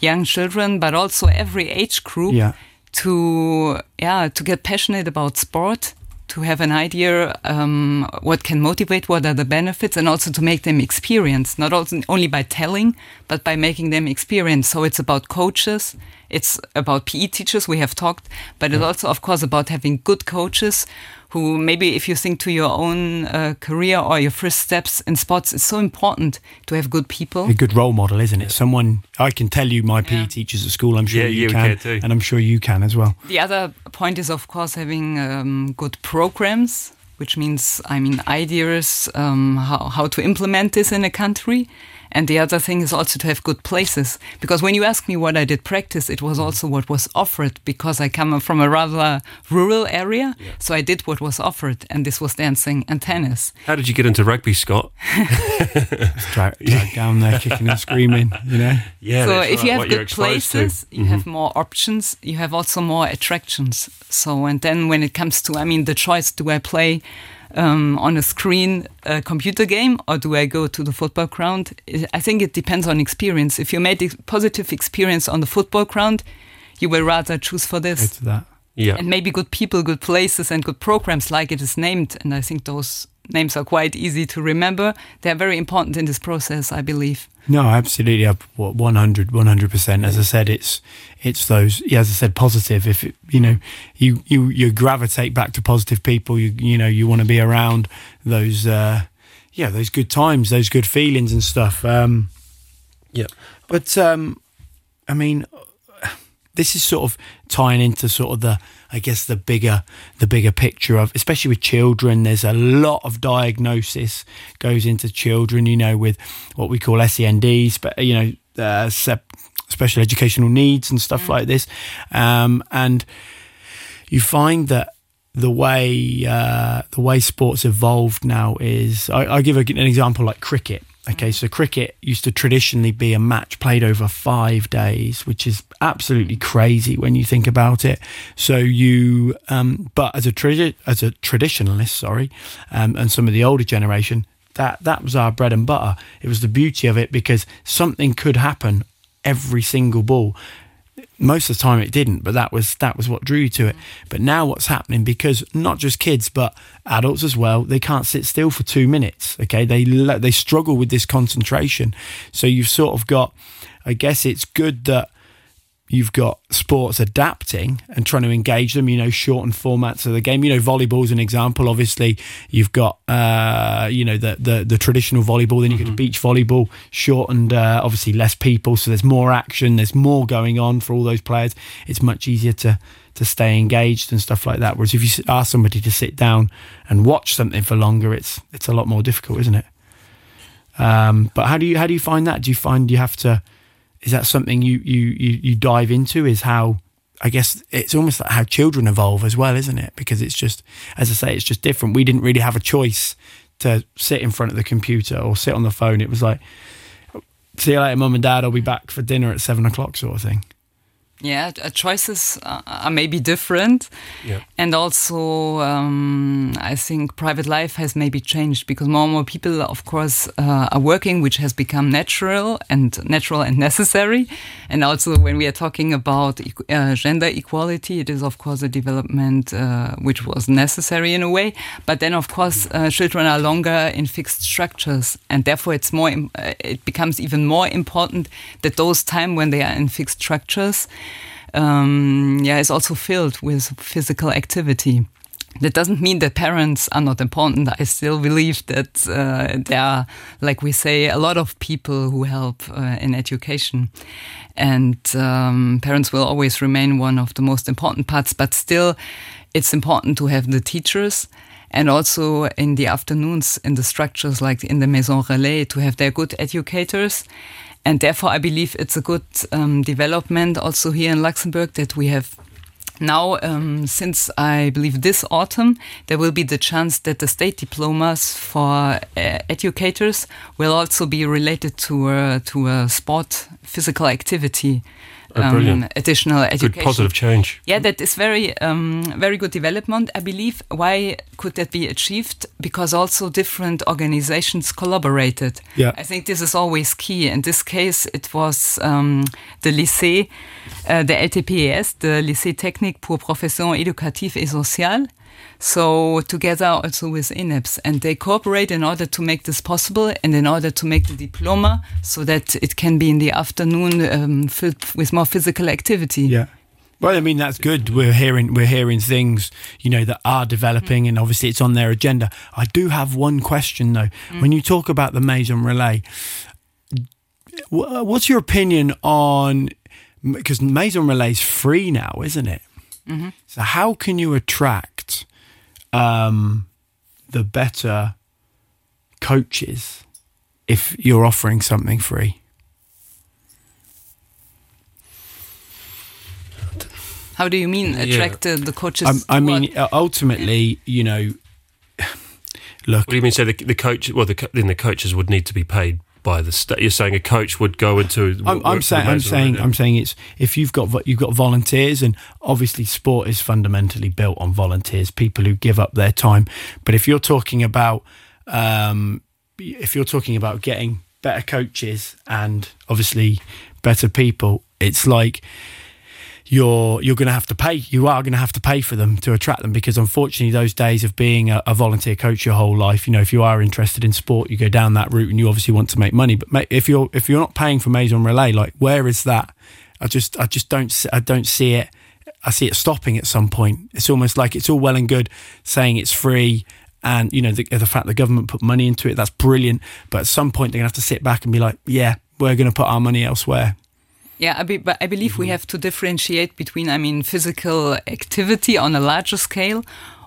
young children, but also every age group Yeah. To yeah to get passionate about sport, to have an idea um, what can motivate, what are the benefits, and also to make them experience, not also only by telling, but by making them experience. So it's about coaches, it's about PE teachers we have talked, but it's also of course about having good coaches who maybe if you think to your own uh, career or your first steps in sports, it's so important to have good people. A good role model, isn't it? Someone I can tell you, my PE Yeah. teachers at school. I'm sure Yeah, you, you can, can too. and I'm sure you can as well. The other point is, of course, having um, good programs, which means, I mean, ideas, um, how, how to implement this in a country. And the other thing is also to have good places. Because when you ask me what I did practice, it was also what was offered because I come from a rather rural area. So I did what was offered, and this was dancing and tennis. How did you get into rugby, Scott? Drag, drag down there, kicking and screaming. You know. Yeah. so if right, you have what good exposed to. places, you mm-hmm. have more options. You have also more attractions. So and then when it comes to, I mean, the choice: do I play um, on a screen a computer game or do I go to the football ground? I I think it depends on experience. If you made a positive experience on the football ground, you will rather choose for Go this. to that. Yeah. And maybe good people, good places, and good programs, like it is named. And I think those names are quite easy to remember. They're very important in this process, I believe. No, absolutely. I've- what, 100, 100%. As I said, it's it's those. Yeah, as I said, positive. If it, you know, you you you gravitate back to positive people. You you know, you want to be around those. Uh, yeah, those good times, those good feelings and stuff. Um, Yeah. But um, I mean, this is sort of tying into sort of the, I guess, the bigger, the bigger picture of, especially with children. There's a lot of diagnosis goes into children. You know, with what we call SENDs, but you know, uh, sep- special educational needs and stuff like this, um, and you find that the way uh, the way sports evolved now is I, I give a, an example like cricket. Okay, so cricket used to traditionally be a match played over five days, which is absolutely crazy when you think about it. So you, um, but as a tradi- as a traditionalist, sorry, um, and some of the older generation, that that was our bread and butter. It was the beauty of it because something could happen every single ball most of the time it didn't but that was that was what drew you to it. Mm. But now what's happening because not just kids but adults as well they can't sit still for 2 minutes okay? They they struggle with this concentration. So you've sort of got i guess it's good that you've got sports adapting and trying to engage them, you know, shortened formats of the game. You know, volleyball's an example. Obviously, you've got, uh, you know, the, the, the traditional volleyball, then you get beach volleyball, shortened, uh, obviously less people. So there's more action, there's more going on for all those players. It's much easier to, to stay engaged and stuff like that. Whereas if you ask somebody to sit down and watch something for longer, it's, it's a lot more difficult, isn't it? Um, but how do you, how do you find that? Do you find you have to, is that something you, you, you, you dive into is how I guess it's almost like how children evolve as well, isn't it? Because it's just, as I say, it's just different. We didn't really have a choice to sit in front of the computer or sit on the phone. It was like, see you later, mum and dad. I'll be back for dinner at seven o'clock, sort of thing. Yeah, uh, choices are, are maybe different. Yeah. And also, um, I think private life has maybe changed because more and more people, of course, uh, are working, which has become natural and natural and necessary. And also, when we are talking about uh, gender equality, it is, of course, a development uh, which was necessary in a way. But then, of course, uh, children are longer in fixed structures, and therefore, it's more. Uh, it becomes even more important that those time when they are in fixed structures um, yeah, is also filled with physical activity. That doesn't mean that parents are not important. I still believe that uh, there are, like we say, a lot of people who help uh, in education. And um, parents will always remain one of the most important parts, but still, it's important to have the teachers and also in the afternoons in the structures like in the Maison Relais to have their good educators. And therefore, I believe it's a good um, development also here in Luxembourg that we have now, um, since I believe this autumn, there will be the chance that the state diplomas for uh, educators will also be related to uh, to a sport physical activity. Oh, brilliant. additional Good positive change. Yeah, that is very, um, very good development. I believe. Why could that be achieved? Because also different organizations collaborated. Yeah. I think this is always key. In this case, it was um, the lycée, uh, the LTPS, the Lycée Technique pour Profession Éducative et Sociale. So together also with ENEPS, and they cooperate in order to make this possible, and in order to make the diploma so that it can be in the afternoon um, filled with more physical activity. Yeah. Well, I mean that's good. We're hearing we're hearing things, you know, that are developing, and obviously it's on their agenda. I do have one question though. When you talk about the Maison Relais, what's your opinion on? Because Maison is free now, isn't it? So how can you attract um, the better coaches if you're offering something free? How do you mean attract uh, the coaches? Um, I to mean, what? uh, ultimately, you know, look, What do you mean? So the, the coach, well, the, then the coaches would need to be paid by the state. You're saying a coach would go into. I'm, I'm saying, I'm saying, I'm saying it's if you've got you've got volunteers, and obviously sport is fundamentally built on volunteers, people who give up their time. But if you're talking about, um, if you're talking about getting better coaches and obviously better people, it's like you're you're going to have to pay. You are going to have to pay for them to attract them because unfortunately, those days of being a, a volunteer coach your whole life, you know, if you are interested in sport, you go down that route and you obviously want to make money. But if you're if you're not paying for Maison Relais, like where is that? I just I just don't I don't see it. I see it stopping at some point. It's almost like it's all well and good saying it's free. And you know the, the fact the government put money into it, that's brilliant. But at some point, they're gonna have to sit back and be like, "Yeah, we're gonna put our money elsewhere." Yeah, I, be, but I believe we have to differentiate between, I mean, physical activity on a larger scale,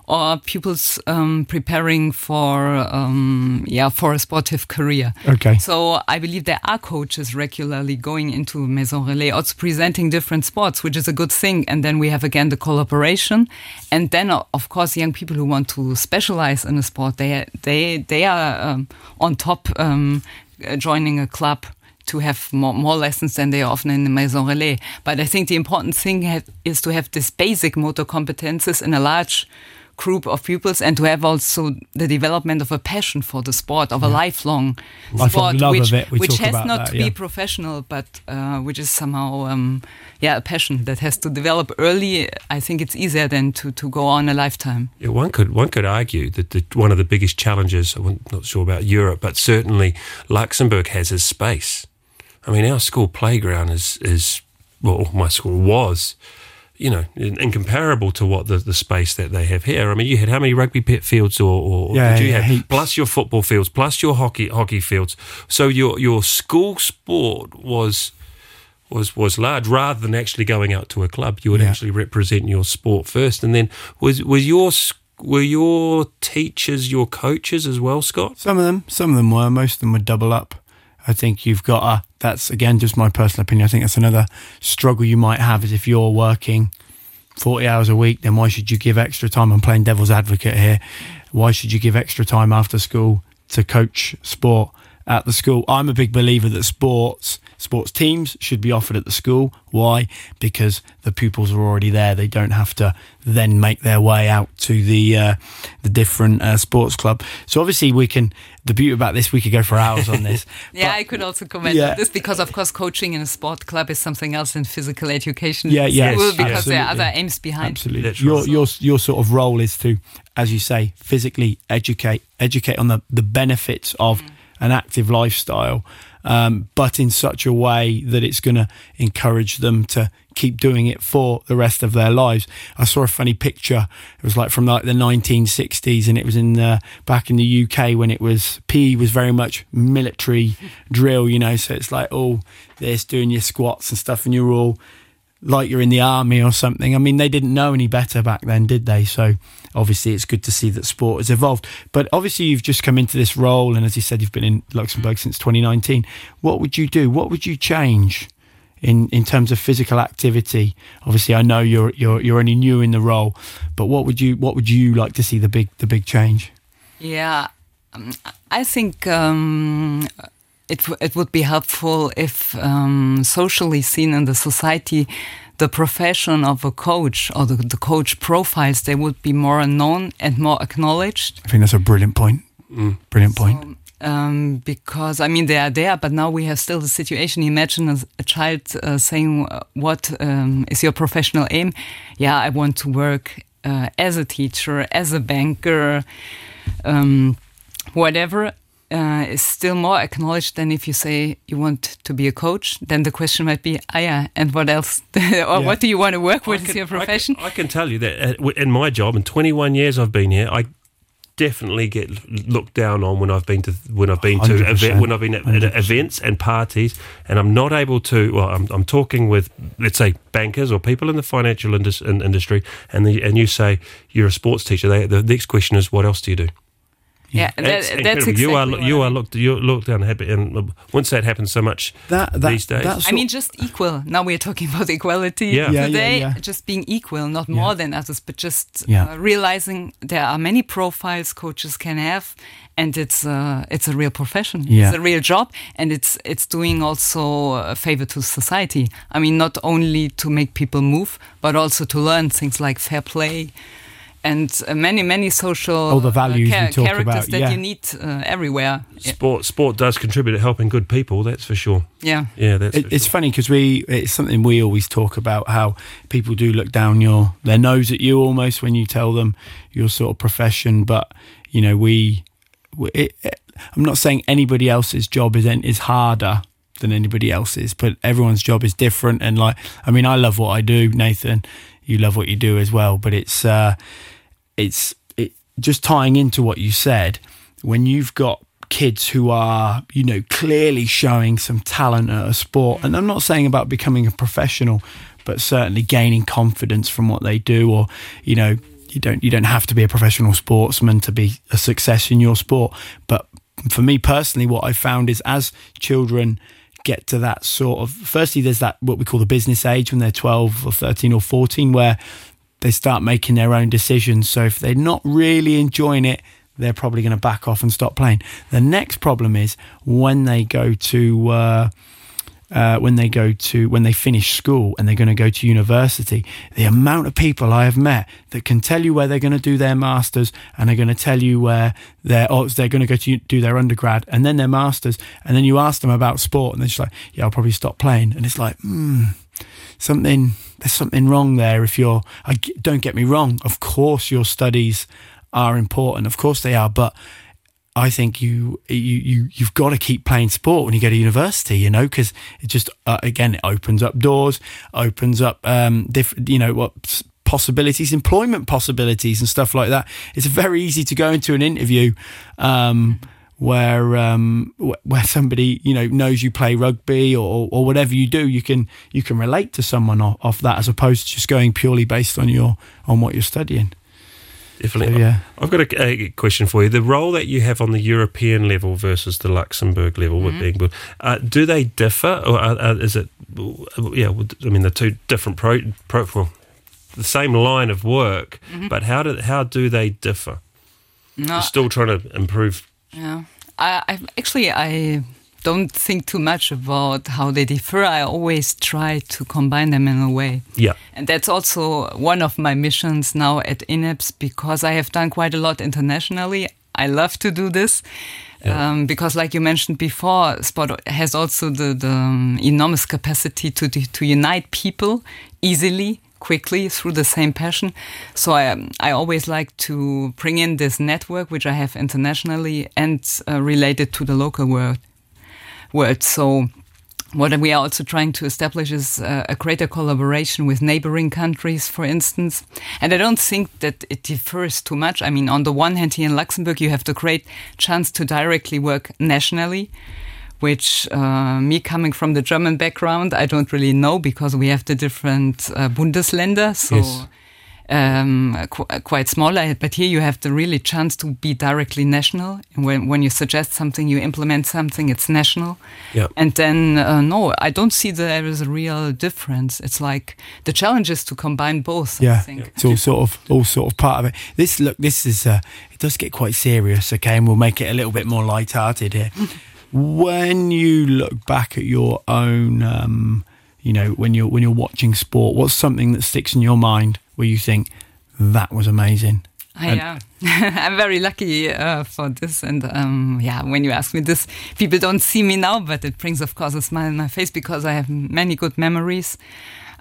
or pupils um, preparing for, um, yeah, for a sportive career. Okay. So I believe there are coaches regularly going into Maison Relais, also presenting different sports, which is a good thing. And then we have again the collaboration, and then of course young people who want to specialize in a sport, they they they are um, on top um, uh, joining a club to have more, more lessons than they are often in the Maison Relais. But I think the important thing ha- is to have this basic motor competences in a large group of pupils and to have also the development of a passion for the sport, of a lifelong Lifelong sport, love of which, it. Which has not that, to yeah. be professional, but uh, which is somehow, um, yeah, a passion that has to develop early. I think it's easier than to, to go on a lifetime. Yeah, one could one could argue that the, one of the biggest challenges. I'm not sure about Europe, but certainly Luxembourg has is space. I mean, our school playground is is well, my school was, you know, incomparable to what the, the space that they have here. I mean, you had how many rugby pit fields, or, or Yeah, did you yeah, have heaps. plus your football fields, plus your hockey hockey fields. So your your school sport was. Was was large rather than actually going out to a club. You would Yeah. actually represent your sport first, and then was was your were your teachers your coaches as well, Scott? Some of them, some of them were. Most of them would double up. I think you've got a. That's again just my personal opinion. I think that's another struggle you might have is if you're working forty hours a week, then why should you give extra time? I'm playing devil's advocate here. Why should you give extra time after school to coach sport at the school? I'm a big believer that sports sports teams should be offered at the school. Why? Because the pupils are already there. They don't have to then make their way out to the uh, the different uh, sports club. So obviously we can. The beauty about this, we could go for hours on this. Yeah, But- I could also comment Yeah. on this because, of course, coaching in a sport club is something else than physical education. Yeah, yeah, yes, school because there are other aims behind. Absolutely. Your your your sort of role is to, as you say, physically educate educate on the the benefits of an active lifestyle, um, but in such a way that it's going to encourage them to keep doing it for the rest of their lives. I saw a funny picture. It was like from like the 1960s, and it was in the, back in the UK when it was PE was very much military drill. You know, so it's like all this doing your squats and stuff, and you're all like you're in the army or something. I mean, they didn't know any better back then, did they? So obviously, it's good to see that sport has evolved. But obviously, you've just come into this role, and as you said, you've been in Luxembourg since 2019. What would you do? What would you change in in terms of physical activity? Obviously, I know you're you're you're only new in the role, but what would you what would you like to see the big the big change? Yeah, um, I think um, it w- it would be helpful if um, socially seen in the society, the profession of a coach or the, the coach profiles they would be more known and more acknowledged. I think that's a brilliant point. Brilliant point. Um, because I mean they are there, but now we have still the situation. Imagine a, a child uh, saying, uh, "What um, is your professional aim?" Yeah, I want to work uh, as a teacher, as a banker, um, whatever. Uh, is still more acknowledged than if you say you want to be a coach. Then the question might be, ah, yeah, and what else? or what do you want to work with? I Is can- your I can- profession? I can, tell you that uh, in my job, in 21 years I've been here, I definitely get looked down on when I've been to when I've been to 100%. event, when I've been at, at events and parties, and I'm not able to. Well, I'm, I'm talking with let's say bankers or people in the financial indus- in, industry, and the, and you say you're a sports teacher. They, the next question is, what else do you do? Yeah, that, That's that's incredible. exactly you are what you I are looked you looked unhappy, and once that happens so much That, that these days. that's I mean, just equal. Now we're talking about equality Yeah. Yeah, yeah, today. yeah. Just being equal, not more than others, but just Yeah. uh, realizing there are many profiles coaches can have, and it's uh, it's a real profession. Yeah. It's a real job, and it's it's doing also a favor to society. I mean, not only to make people move, but also to learn things like fair play. And uh, many, many social All the values uh, we talk characters about, that yeah. you need uh, everywhere. Sport sport does contribute to helping good people. That's for sure. yeah. Yeah, that's It, for it's sure. funny because we it's something we always talk about how people do look down your their nose at you almost when you tell them your sort of profession. But you know, we, we it, it- I'm not saying anybody else's job is is harder than anybody else's, but everyone's job is different. And like, I mean, I love what I do, Nathan. You love what you do as well, but it's uh, it's it just tying into what you said when you've got kids who are you know clearly showing some talent at a sport and i'm not saying about becoming a professional but certainly gaining confidence from what they do or you know you don't you don't have to be a professional sportsman to be a success in your sport. But for me personally what i found is as children get to that sort of firstly there's that what we call the business age when they're 12 or 13 or 14 where they start making their own decisions. So if they're not really enjoying it, they're probably going to back off and stop playing. The next problem is when they go to uh, uh, when they go to when they finish school and they're going to go to university. The amount of people I have met that can tell you where they're going to do their masters and are going to tell you where they're oh, they're going to go to do their undergrad and then their masters, and then you ask them about sport and they're just like, yeah, I'll probably stop playing, and it's like, hmm something there's something wrong there if you're I don't get me wrong of course your studies are important of course they are but I think you you you you've got to keep playing sport when you go to university you know because it just uh, again it opens up doors opens up um different you know what possibilities employment possibilities and stuff like that. It's very easy to go into an interview um where um where somebody you know knows you play rugby or or whatever you do you can you can relate to someone off, off that as opposed to just going purely based on your on what you're studying Definitely. So, yeah. I've got a, a question for you. The role that you have on the European level versus the Luxembourg level with being, built, uh, do they differ, or are, are, is it? Yeah, I mean, they're two different pro, pro well, the same line of work, but how do how do they differ? No, You're still trying to improve. Yeah, I, I actually I don't think too much about how they differ. I always try to combine them in a way, Yeah, and that's also one of my missions now at ENEPS because I have done quite a lot internationally. I love to do this. Um, because, like you mentioned before, sport has also the, the um, enormous capacity to to unite people easily, quickly through the same passion. So I um, I always like to bring in this network which I have internationally and uh, related to the local world. World. So what we are also trying to establish is uh, a greater collaboration with neighboring countries, for instance. And I don't think that it differs too much. I mean, on the one hand, here in Luxembourg, you have the great chance to directly work nationally, which uh, me coming from the German background, I don't really know because we have the different uh, Bundesländer. So. Yes. um, qu- quite smaller. But here you have the really chance to be directly national. When when you suggest something, you implement something, it's national. Yeah. And then uh, no, I don't see there is a real difference. It's like the challenge is to combine both. I Yeah, think. it's all sort of all sort of part of it. This look, this is uh, it does get quite serious, okay, and we'll make it a little bit more light-hearted here. when you look back at your own, um, you know, when you're when you're watching sport, what's something that sticks in your mind where you think that was amazing? I, And- uh, I'm very lucky uh, for this. And um, yeah, when you ask me this, people don't see me now, but it brings, of course, a smile on my face because I have many good memories.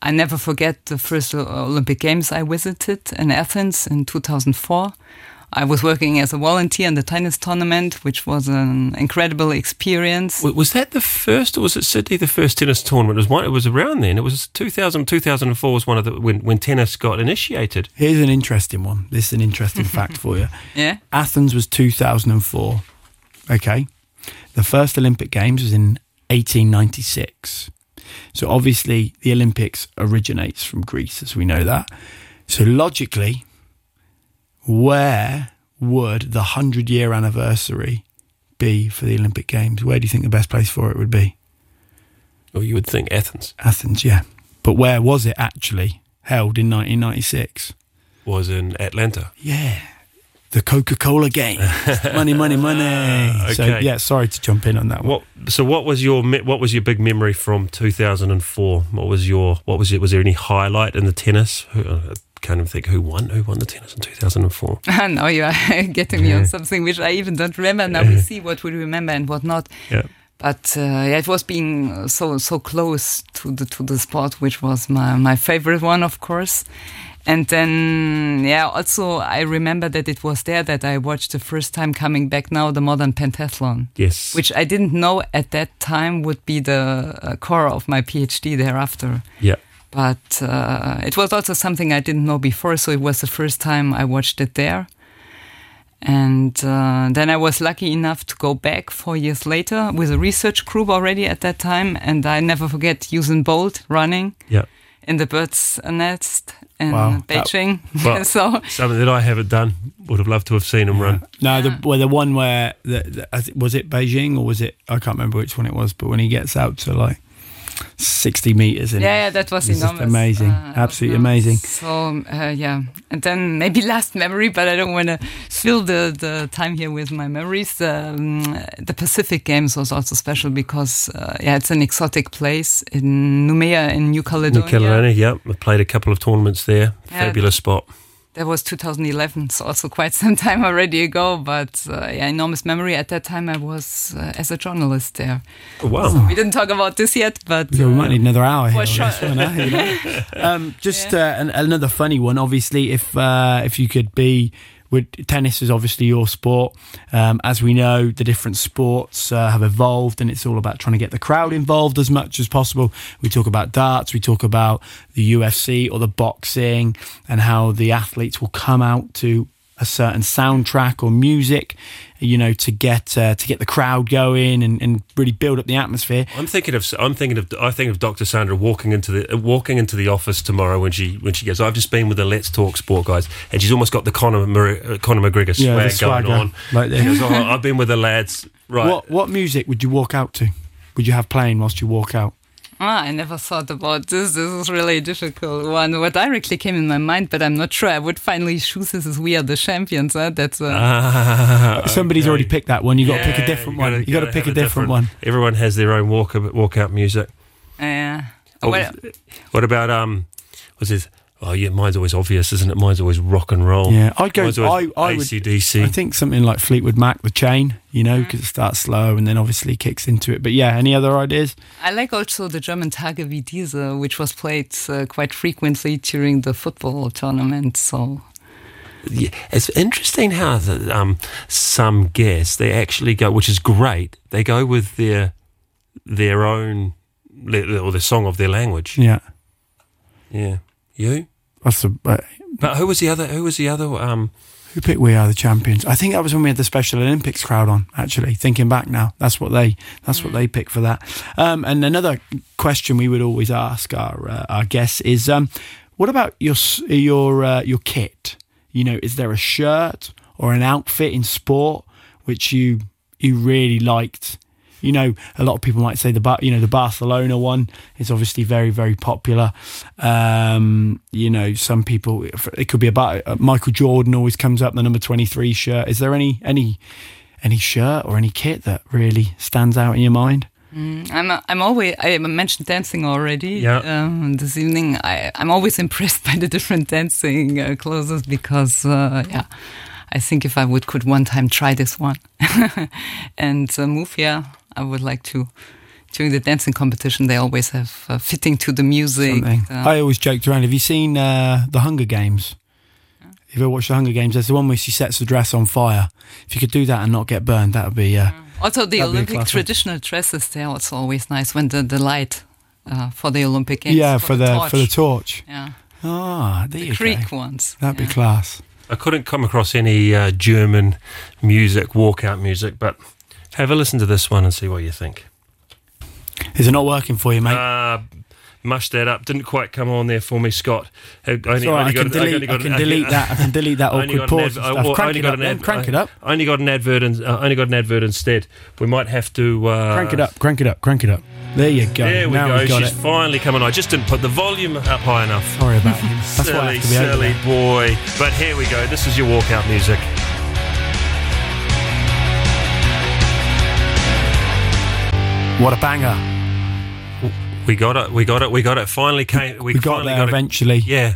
I never forget the first Olympic Games I visited in Athens in 2004. I was working as a volunteer in the tennis tournament, which was an incredible experience. Was that the first, or was it Sydney the first tennis tournament? It was one. It was around then. It was 2000, 2004 was one of the when when tennis got initiated. Here's an interesting one. This is an interesting fact for you. Yeah. Athens was 2004. Okay. The first Olympic Games was in 1896. So obviously the Olympics originates from Greece, as we know that. So logically, where would the 100 year anniversary be for the Olympic Games? Where do you think the best place for it would be? Or you would think Athens Athens, yeah. But where was it actually held in 1996? was in Atlanta. Yeah. The Coca Cola game. money, money, money. Ah, so, Okay. yeah, sorry to jump in on that one. What? So what was your what was your big memory from 2004? What was your what was it? Was there any highlight in the tennis? Uh, Can't even think who won. Who won the tennis in 2004? now you are getting me on something which I even don't remember. Now we see what we remember and what not. Yeah. But uh, yeah, it was being so so close to the to the sport, which was my my favorite one, of course. And then yeah, also I remember that it was there that I watched the first time coming back now the modern pentathlon, Yes. which I didn't know at that time would be the uh, core of my PhD thereafter. Yeah. But uh, it was also something I didn't know before, so it was the first time I watched it there. And uh, then I was lucky enough to go back four years later with a research group already at that time. And I never forget Usain Bolt running Yeah. in the bird's nest in Wow, that- Beijing. Well, so Something that I haven't done. Would have loved to have seen him run. No, the well, the one where the, the, was it Beijing or was it? I can't remember which one it was. But when he gets out to like sixty meters, and yeah, yeah, that was It's just enormous. amazing. Uh, Absolutely amazing. So uh, yeah, and then maybe last memory, but I don't want to fill the, the time here with my memories. Um, the Pacific Games was also special because uh, yeah, it's an exotic place in Noumea in New Caledonia. New Caledonia. Caledonia. Yep. I played a couple of tournaments there. Yeah. Fabulous spot. That was 2011, so also quite some time already ago. But uh, yeah, enormous memory. At that time, I was uh, as a journalist there. Oh, wow. So we didn't talk about this yet, but Yeah, we uh, might need another hour here. for this sure. one, you know? um, just uh, an, another funny one. Obviously, if uh, if you could be, would tennis is obviously your sport. Um, as we know, the different sports uh, have evolved, and it's all about trying to get the crowd involved as much as possible. We talk about darts, we talk about the UFC or the boxing, and how the athletes will come out to a certain soundtrack or music, you know, to get uh, to get the crowd going and, and really build up the atmosphere. I'm thinking of I'm thinking of I think of Dr. Sandra walking into the uh, walking into the office tomorrow when she when she gets. I've just been with the Letz Talk Sport guys, and she's almost got the Conor Mar- uh, Conor McGregor Yeah, swag going on. like this. Goes, "Oh, I've been with the lads, right? What what music would you walk out to? Would you have playing whilst you walk out? Ah, I never thought about this. This is really a difficult one. What directly came in my mind, but I'm not sure. I would finally choose this as We Are the Champions. Huh? That's uh, Ah, Somebody's okay. already picked that one. You got to pick a different you gotta- one. You got to pick a have different, one. Everyone has their own walk walkout music. yeah. Oh, Well, What about um? Was it? Oh yeah, mine's always obvious, isn't it? Mine's always rock and roll. Yeah, I'd go. Mine's I, always I would. I think something like Fleetwood Mac, The Chain. You know, because it starts slow and then obviously kicks into it. But yeah, any other ideas? I like also the German Tage wie diese, which was played uh, quite frequently during the football tournament. So Yeah, it's interesting how the, um, some guests they actually go, which is great. They go with their their own or the song of their language. Yeah, Yeah, you. that's the. Uh, But who was the other? Who was the other? Um, who picked We Are the Champions? I think that was when we had the Special Olympics crowd on. Actually, thinking back now, that's what they that's what they picked for that. Um, and another question we would always ask our uh, our guests is, um, What about your your uh, your kit? You know, is there a shirt or an outfit in sport which you you really liked? You know, a lot of people might say the Bar- you know the Barcelona one is obviously very very popular. Um, you know, some people it could be about uh, Michael Jordan always comes up the number twenty three shirt. Is there any any any shirt or any kit that really stands out in your mind? I'm I'm always I mentioned dancing already. Yeah. Um, this evening, I I'm always impressed by the different dancing uh, clothes because uh, yeah, I think if I would could one time try this one and uh, move, yeah, I would like to. During the dancing competition, they always have uh, fitting to the music. Something. uh, I always joked around. Have you seen uh, the Hunger Games? If you ever watched the Hunger Games, there's the one where she sets the dress on fire. If you could do that and not get burned, that would be. Uh, Also, the That'd be a Olympic class one. traditional dresses, they're also always nice when the, the light uh, for the Olympic Games. yeah, for the torch. for the torch. yeah, Ah, there the you Greek go. ones. That'd yeah. be class. I couldn't come across any uh, German music, walkout music, but have a listen to this one and see what you think. Is it not working for you, mate? Uh, mush that up. Didn't quite come on there for me, Scott. I only, right, I can got- delete. I got can an- delete that. I can delete that awkward an pause. ad- and uh, stuff. well, Crank only it got up. an ad- Crank it up. Only got an advert. And, uh, only got an advert instead. We might have to uh, Crank it up. Crank it up. Crank it up. There you go. There we now go. She's it. finally coming on. I just didn't put the volume up high enough. Sorry about you. That's I silly, have to be silly boy. But here we go. This is your walkout music. What a banger. We got it. We got it. We got it. Finally came. We, We got there got it. eventually. Yeah.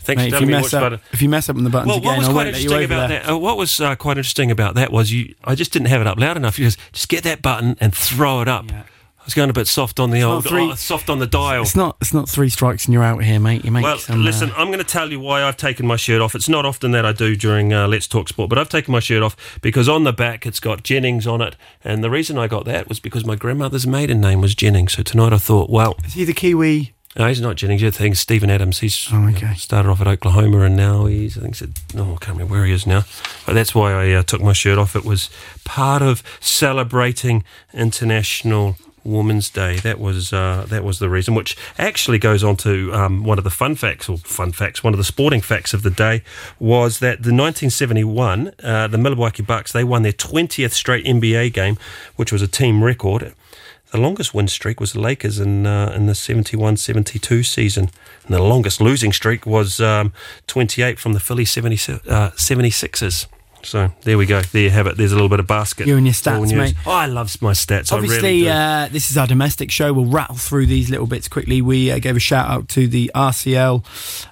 Thanks Mate, for if you me mess up, button. if you mess up on the buttons Well, again, what was I quite won't let you interesting about there. that? Uh, what was uh, quite interesting about that was you. I just didn't have it up loud enough. You just just get that button and throw it up. Yeah. I was going a bit soft on the old, three- oh, soft on the dial. It's not. It's not three strikes and you're out here, mate. You make Well, some. listen, uh, I'm going to tell you why I've taken my shirt off. It's not often that I do during uh, Letz Talk Sport, but I've taken my shirt off because on the back it's got Jennings on it. And the reason I got that was because my grandmother's maiden name was Jennings. So tonight I thought, well, is he the Kiwi? no, he's not Jennings. You're thinking Steven Adams. He's Oh, okay. started off at Oklahoma and now he's, I think, said, no, I can't remember where he is now. But that's why I uh, took my shirt off. It was part of celebrating International Women's Day. That was uh, that was the reason, which actually goes on to um, one of the fun facts, or fun facts, one of the sporting facts of the day was that the 1971, uh, the Milwaukee Bucks, they won their 20th straight NBA game, which was a team record. The longest win streak was the Lakers in uh, in the 71-72 season. And the longest losing streak was um, 28 from the Philly 70, uh, 76ers. So there we go. There you have it. There's a little bit of basket. You and your stats, mate. Oh, I love my stats. I Obviously, really do. uh, this is our domestic show. We'll rattle through these little bits quickly. We uh, gave a shout out to the RCL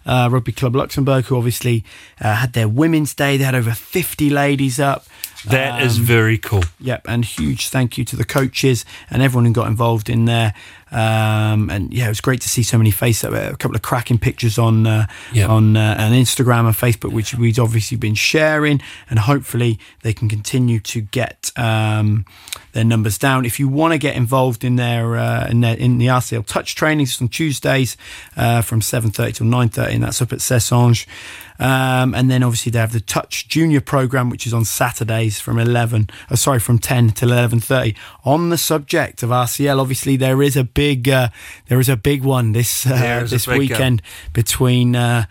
uh, Rugby Club Luxembourg, who obviously uh, had their Women's Day. They had over 50 ladies up. That is Um, very cool. Yep, and huge thank you to the coaches and everyone who got involved in there. Um, and yeah, it was great to see so many faces. A couple of cracking pictures on uh, Yep. on uh, on Instagram and Facebook, which we've obviously been sharing, and hopefully they can continue to get um, their numbers down. If you want to get involved in their uh, in their in the RCL touch trainings on Tuesdays uh, from seven thirty till nine thirty, and that's up at Cessange. Um, and then obviously they have the Touch Junior program, which is on Saturdays from eleven, uh, sorry, from ten till eleven thirty. On the subject of RCL, obviously there is a big, uh, there is a big one this uh, There is a this uh, weekend between uh,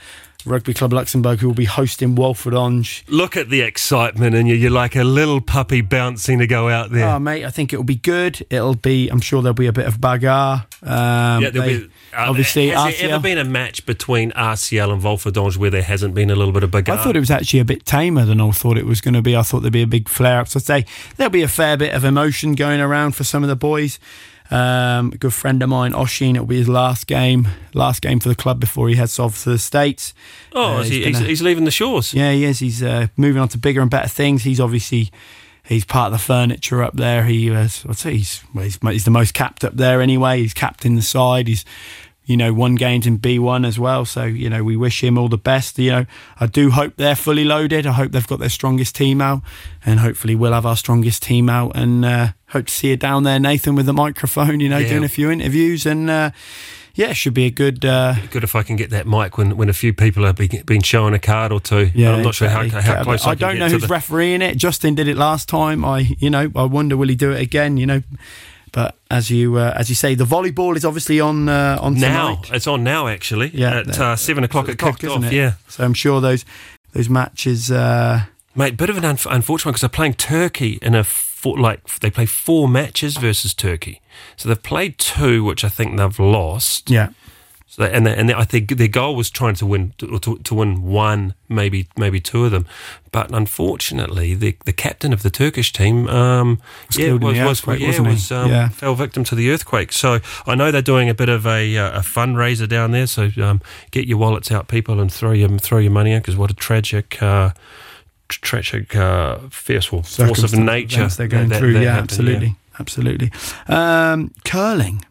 Rugby Club Luxembourg, who will be hosting Walferdange. Look at the excitement in you. You're like a little puppy bouncing to go out there. Oh, mate, I think it'll be good. It'll be, I'm sure there'll be a bit of bagarre. Um, yeah, there'll they- be. Uh, obviously, has there RCL ever been a match between RCL and Walferdange where there hasn't been a little bit of I thought it was actually a bit tamer than I thought it was going to be. I thought there'd be a big flare up. So I'd say there'll be a fair bit of emotion going around for some of the boys. Um, a good friend of mine, Oshin, it'll be his last game, last game for the club before he heads off to the States. oh, Uh, he, he's gonna- he's leaving the shores. Yeah, he is. He's uh, moving on to bigger and better things. He's obviously he's part of the furniture up there. He was, I'd say he's, well, he's he's the most capped up there anyway. He's capped in the side. He's you know won games in B1 as well. So you know we wish him all the best. You know I do hope they're fully loaded. I hope they've got their strongest team out, and hopefully we'll have our strongest team out. And uh, hope to see you down there, Nathan, with the microphone. You know, Yeah. doing a few interviews and. Uh, yeah, it should be a good. Uh, Good if I can get that mic when, when a few people have been, been showing a card or two. Yeah, I'm not sure how, how close I, I don't know who's the, refereeing it. Justin did it last time. I, you know, I wonder will he do it again? You know, But as you uh, as you say, the volleyball is obviously on uh, on Now tonight. it's on now actually. Yeah, at uh, seven o'clock At it kicked isn't off. it? Yeah, So I'm sure those those matches. Uh, mate. Bit of an unf- unfortunate because they're playing Turkey in a four, like they play four matches versus Turkey. So they've played two, which I think they've lost. yeah. So they, and they, and they, I think their goal was trying to win to, to, to win one, maybe maybe two of them, but unfortunately, the the captain of the Turkish team, um, yeah, was was, yeah, wasn't was um, Yeah. fell victim to the earthquake. So I know they're doing a bit of a uh, a fundraiser down there. So um, get your wallets out, people, and throw your throw your money in because what a tragic. Uh, Tragic, uh, fierce force of nature they're going that- through. that yeah, happened, absolutely, absolutely. Um, curling.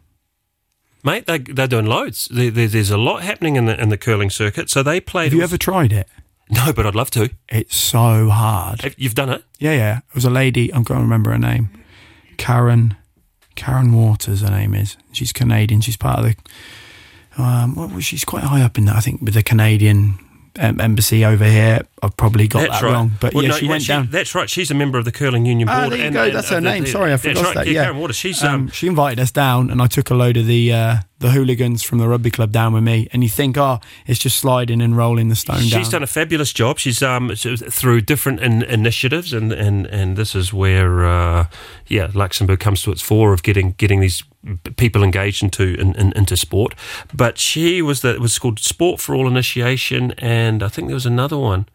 mate. They, they're doing loads. There, there, there's a lot happening in the in the curling circuit. So they played. Have you ever tried it? No, but I'd love to. It's so hard. Have- You've done it. Yeah, yeah. It was a lady. I'm going to remember her name. Karen. Karen Waters. Her name is. She's Canadian. She's part of the. Um, was she's quite high up in that. I think with the Canadian embassy over here. I've probably got that wrong, but Well, yeah, no, she went down. That's right. She's a member of the curling union board. Ah, there you and- go. and That's her name. the- Sorry, I that's forgot right. that. Yeah, Yeah, Karen Waters. She's um, um, she invited us down, and I took a load of the uh, the hooligans from the rugby club down with me. And you think, oh, it's just sliding and rolling the stone she's down. done a fabulous job. She's um through different in, initiatives, and, and and this is where uh, yeah Luxembourg comes to its fore of getting getting these people engaged into in, in, into sport. But she was the it was called Sport for All Initiation, and I think there was another one.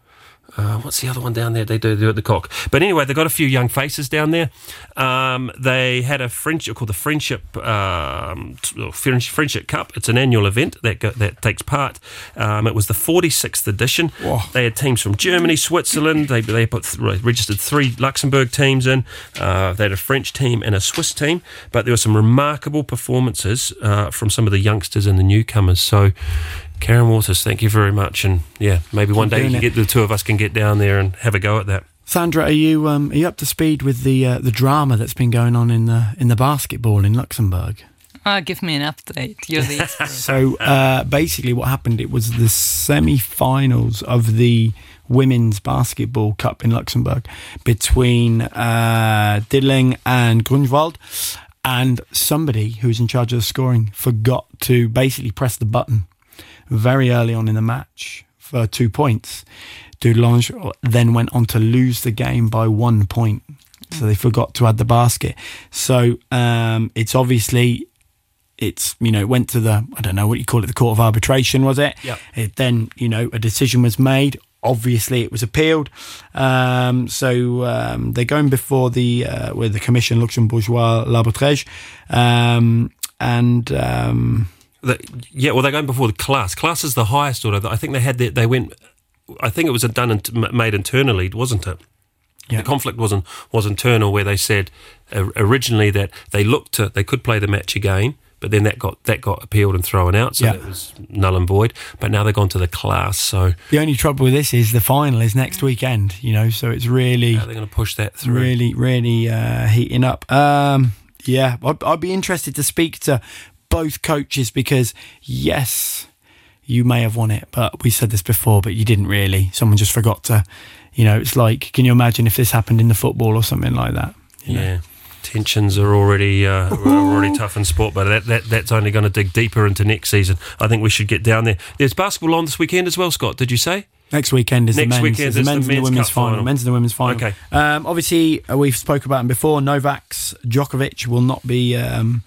Uh, what's the other one down there? They do, do at the Coque. But anyway, they've got a few young faces down there. Um, they had a friendship called the Friendship um, Friendship Cup. It's an annual event that go, that takes part. Um, it was the 46th edition. Whoa. They had teams from Germany, Switzerland. They they put th- registered three Luxembourg teams in. Uh, they had a French team and a Swiss team. But there were some remarkable performances uh, from some of the youngsters and the newcomers. So. Karen Waters, thank you very much, and yeah, maybe one day doing you it. get the two of us can get down there and have a go at that. Sandra, are you um, are you up to speed with the uh, the drama that's been going on in the in the basketball in Luxembourg? Ah, give me an update. You're the expert. So uh, basically, what happened? It was the semi-finals of the women's basketball cup in Luxembourg between uh, Dudelange and Grunwald, and somebody who was in charge of the scoring forgot to basically press the button very early on in the match for two points. Dudelange then went on to lose the game by one point. So they forgot to add the basket. So um, it's obviously it's you know it went to the I don't know what you call it the court of arbitration was it? Yeah. It then you know a decision was made. Obviously, it was appealed. Um, so um, they're going before the uh, with the Commission Luxembourgeois l'Arbitrage, um, and um, The, yeah, well, they're going before the CLAS. CLAS is the highest order. I think they had the, they went. I think it was done and made internally, wasn't it? Yeah. The conflict wasn't was internal, where they said uh, originally that they looked to they could play the match again, but then that got that got appealed and thrown out, so Yeah. that was null and void. But now they've gone to the CLAS, so the only trouble with this is the final is next weekend. You know, so it's really are going to push that through? really, really uh, heating up. Um, yeah, I'd, I'd be interested to speak to both coaches because yes, you may have won it, but we said this before, but you didn't really. Someone just forgot to. You know, it's like, can you imagine if this happened in the football or something like that? you know? Yeah. Tensions are already uh, are already tough in sport, but that, that that's only going to dig deeper into next season. I think we should get down there. There's basketball on this weekend as well, Scott. Did you say? Next weekend is Next the men's, weekend is the is the men's and the women's final. final. Men's and the women's final. Okay. Um, obviously, uh, we've spoke about him before. Novak's Djokovic will not be. Um,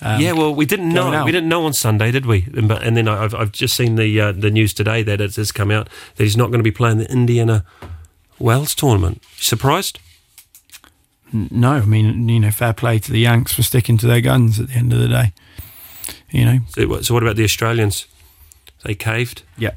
um, yeah, well, we didn't know. out. We didn't know on Sunday, did we? And, but, and then I've, I've just seen the uh, the news today that it has come out that he's not going to be playing the Indiana Wells tournament. Surprised? no, I mean, you know, fair play to the Yanks for sticking to their guns at the end of the day. You know, So, so what about the Australians? They caved. Yeah.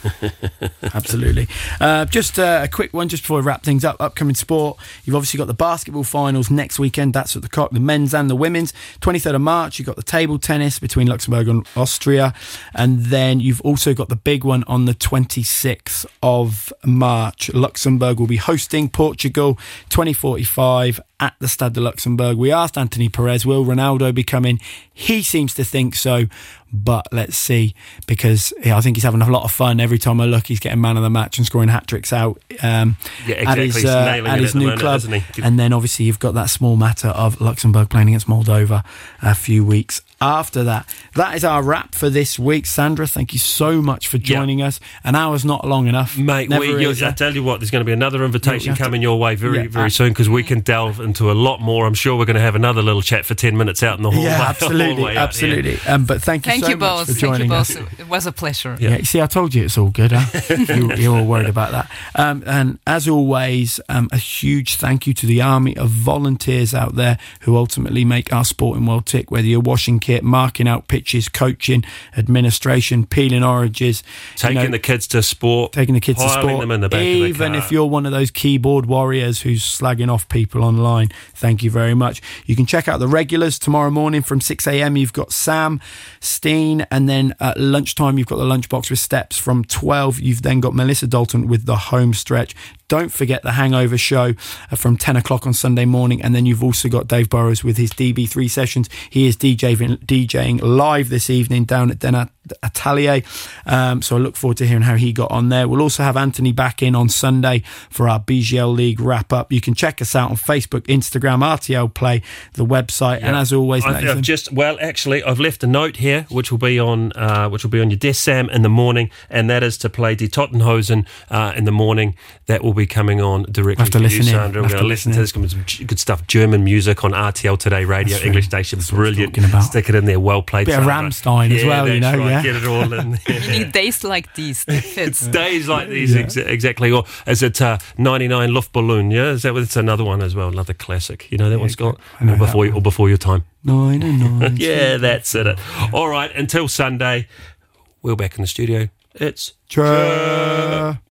Absolutely. Uh, just uh, a quick one, just before we wrap things up. Upcoming sport. You've obviously got the basketball finals next weekend. That's at the Coque, the men's and the women's. 23rd of March, you've got the table tennis between Luxembourg and Austria. And then you've also got the big one on the 26th of March. Luxembourg will be hosting Portugal 2045 at the Stade de Luxembourg. We asked Anthony Perez, will Ronaldo be coming? He seems to think so, but let's see because yeah, I think he's having a lot of fun. Every time I look, he's getting man of the match and scoring hat tricks out um, Yeah, at exactly. his, uh, at his new moment, club. And then obviously you've got that small matter of Luxembourg playing against Moldova a few weeks after that. That is our wrap for this week. Sandra, thank you so much for joining us. An hour's not long enough. Mate, we, I tell you what, there's going to be another invitation to- coming your way very, Yeah, very soon because we can delve into a lot more. I'm sure we're going to have another little chat for 10 minutes out in the hallway. Yeah, absolutely, hallway absolutely. Um, but thank you Thank so you much both. for Thank you joining both. It was a pleasure. Yeah. you see, I told you it's all good. Huh? you, you're all worried about that. Um, and as always, um, a huge thank you to the army of volunteers out there who ultimately make our sporting world tick. Whether you're washing kit, marking out pitches, coaching, administration, peeling oranges, you Taking know, the kids to sport, taking the kids to sport. them in the back of Even the car. if you're one of those keyboard warriors who's slagging off people online, thank you very much. You can check out the regulars tomorrow morning from 6 a.m. You've got Sam, Steen, and then at lunchtime you've got the lunchbox with steps from 12. You've then got Melissa Dalton with the home stretch. Don't forget the Hangover show uh, from 10 o'clock on Sunday morning. And then you've also got Dave Burrows with his DB3 sessions. He is DJing, DJing live this evening down at Den Atelier. Um, so I look forward to hearing how he got on there. We'll also have Anthony back in on Sunday for our BGL League wrap up. You can check us out on Facebook, Instagram, RTL Play, the website. And as always, Nathan, I've just well, actually, I've left a note here, which will be on, uh, which will be on your desk, Sam, in the morning, and that is to play Die Toten Hosen uh, in the morning. That will be coming on directly Have to you, listen in. Sandra. We're going to to listen listen to this. Going some good stuff. German music on RTL Today Radio, That's English right. station, That's what I was brilliant. about. Stick it in there, well played. Bit of Sandra. Rammstein as well, you know, right. yeah. Get it all in. there. You need days like these. That fits. Days like these, ex- exactly. Or is it uh, 99 Luftballon? Yeah, is that what it's another one as well? Another classic. You know that one, Scott? I know Or before, that you, or before your time. nine and nine. Yeah, that's it. All right, until Sunday, we're back in the studio. It's Tra-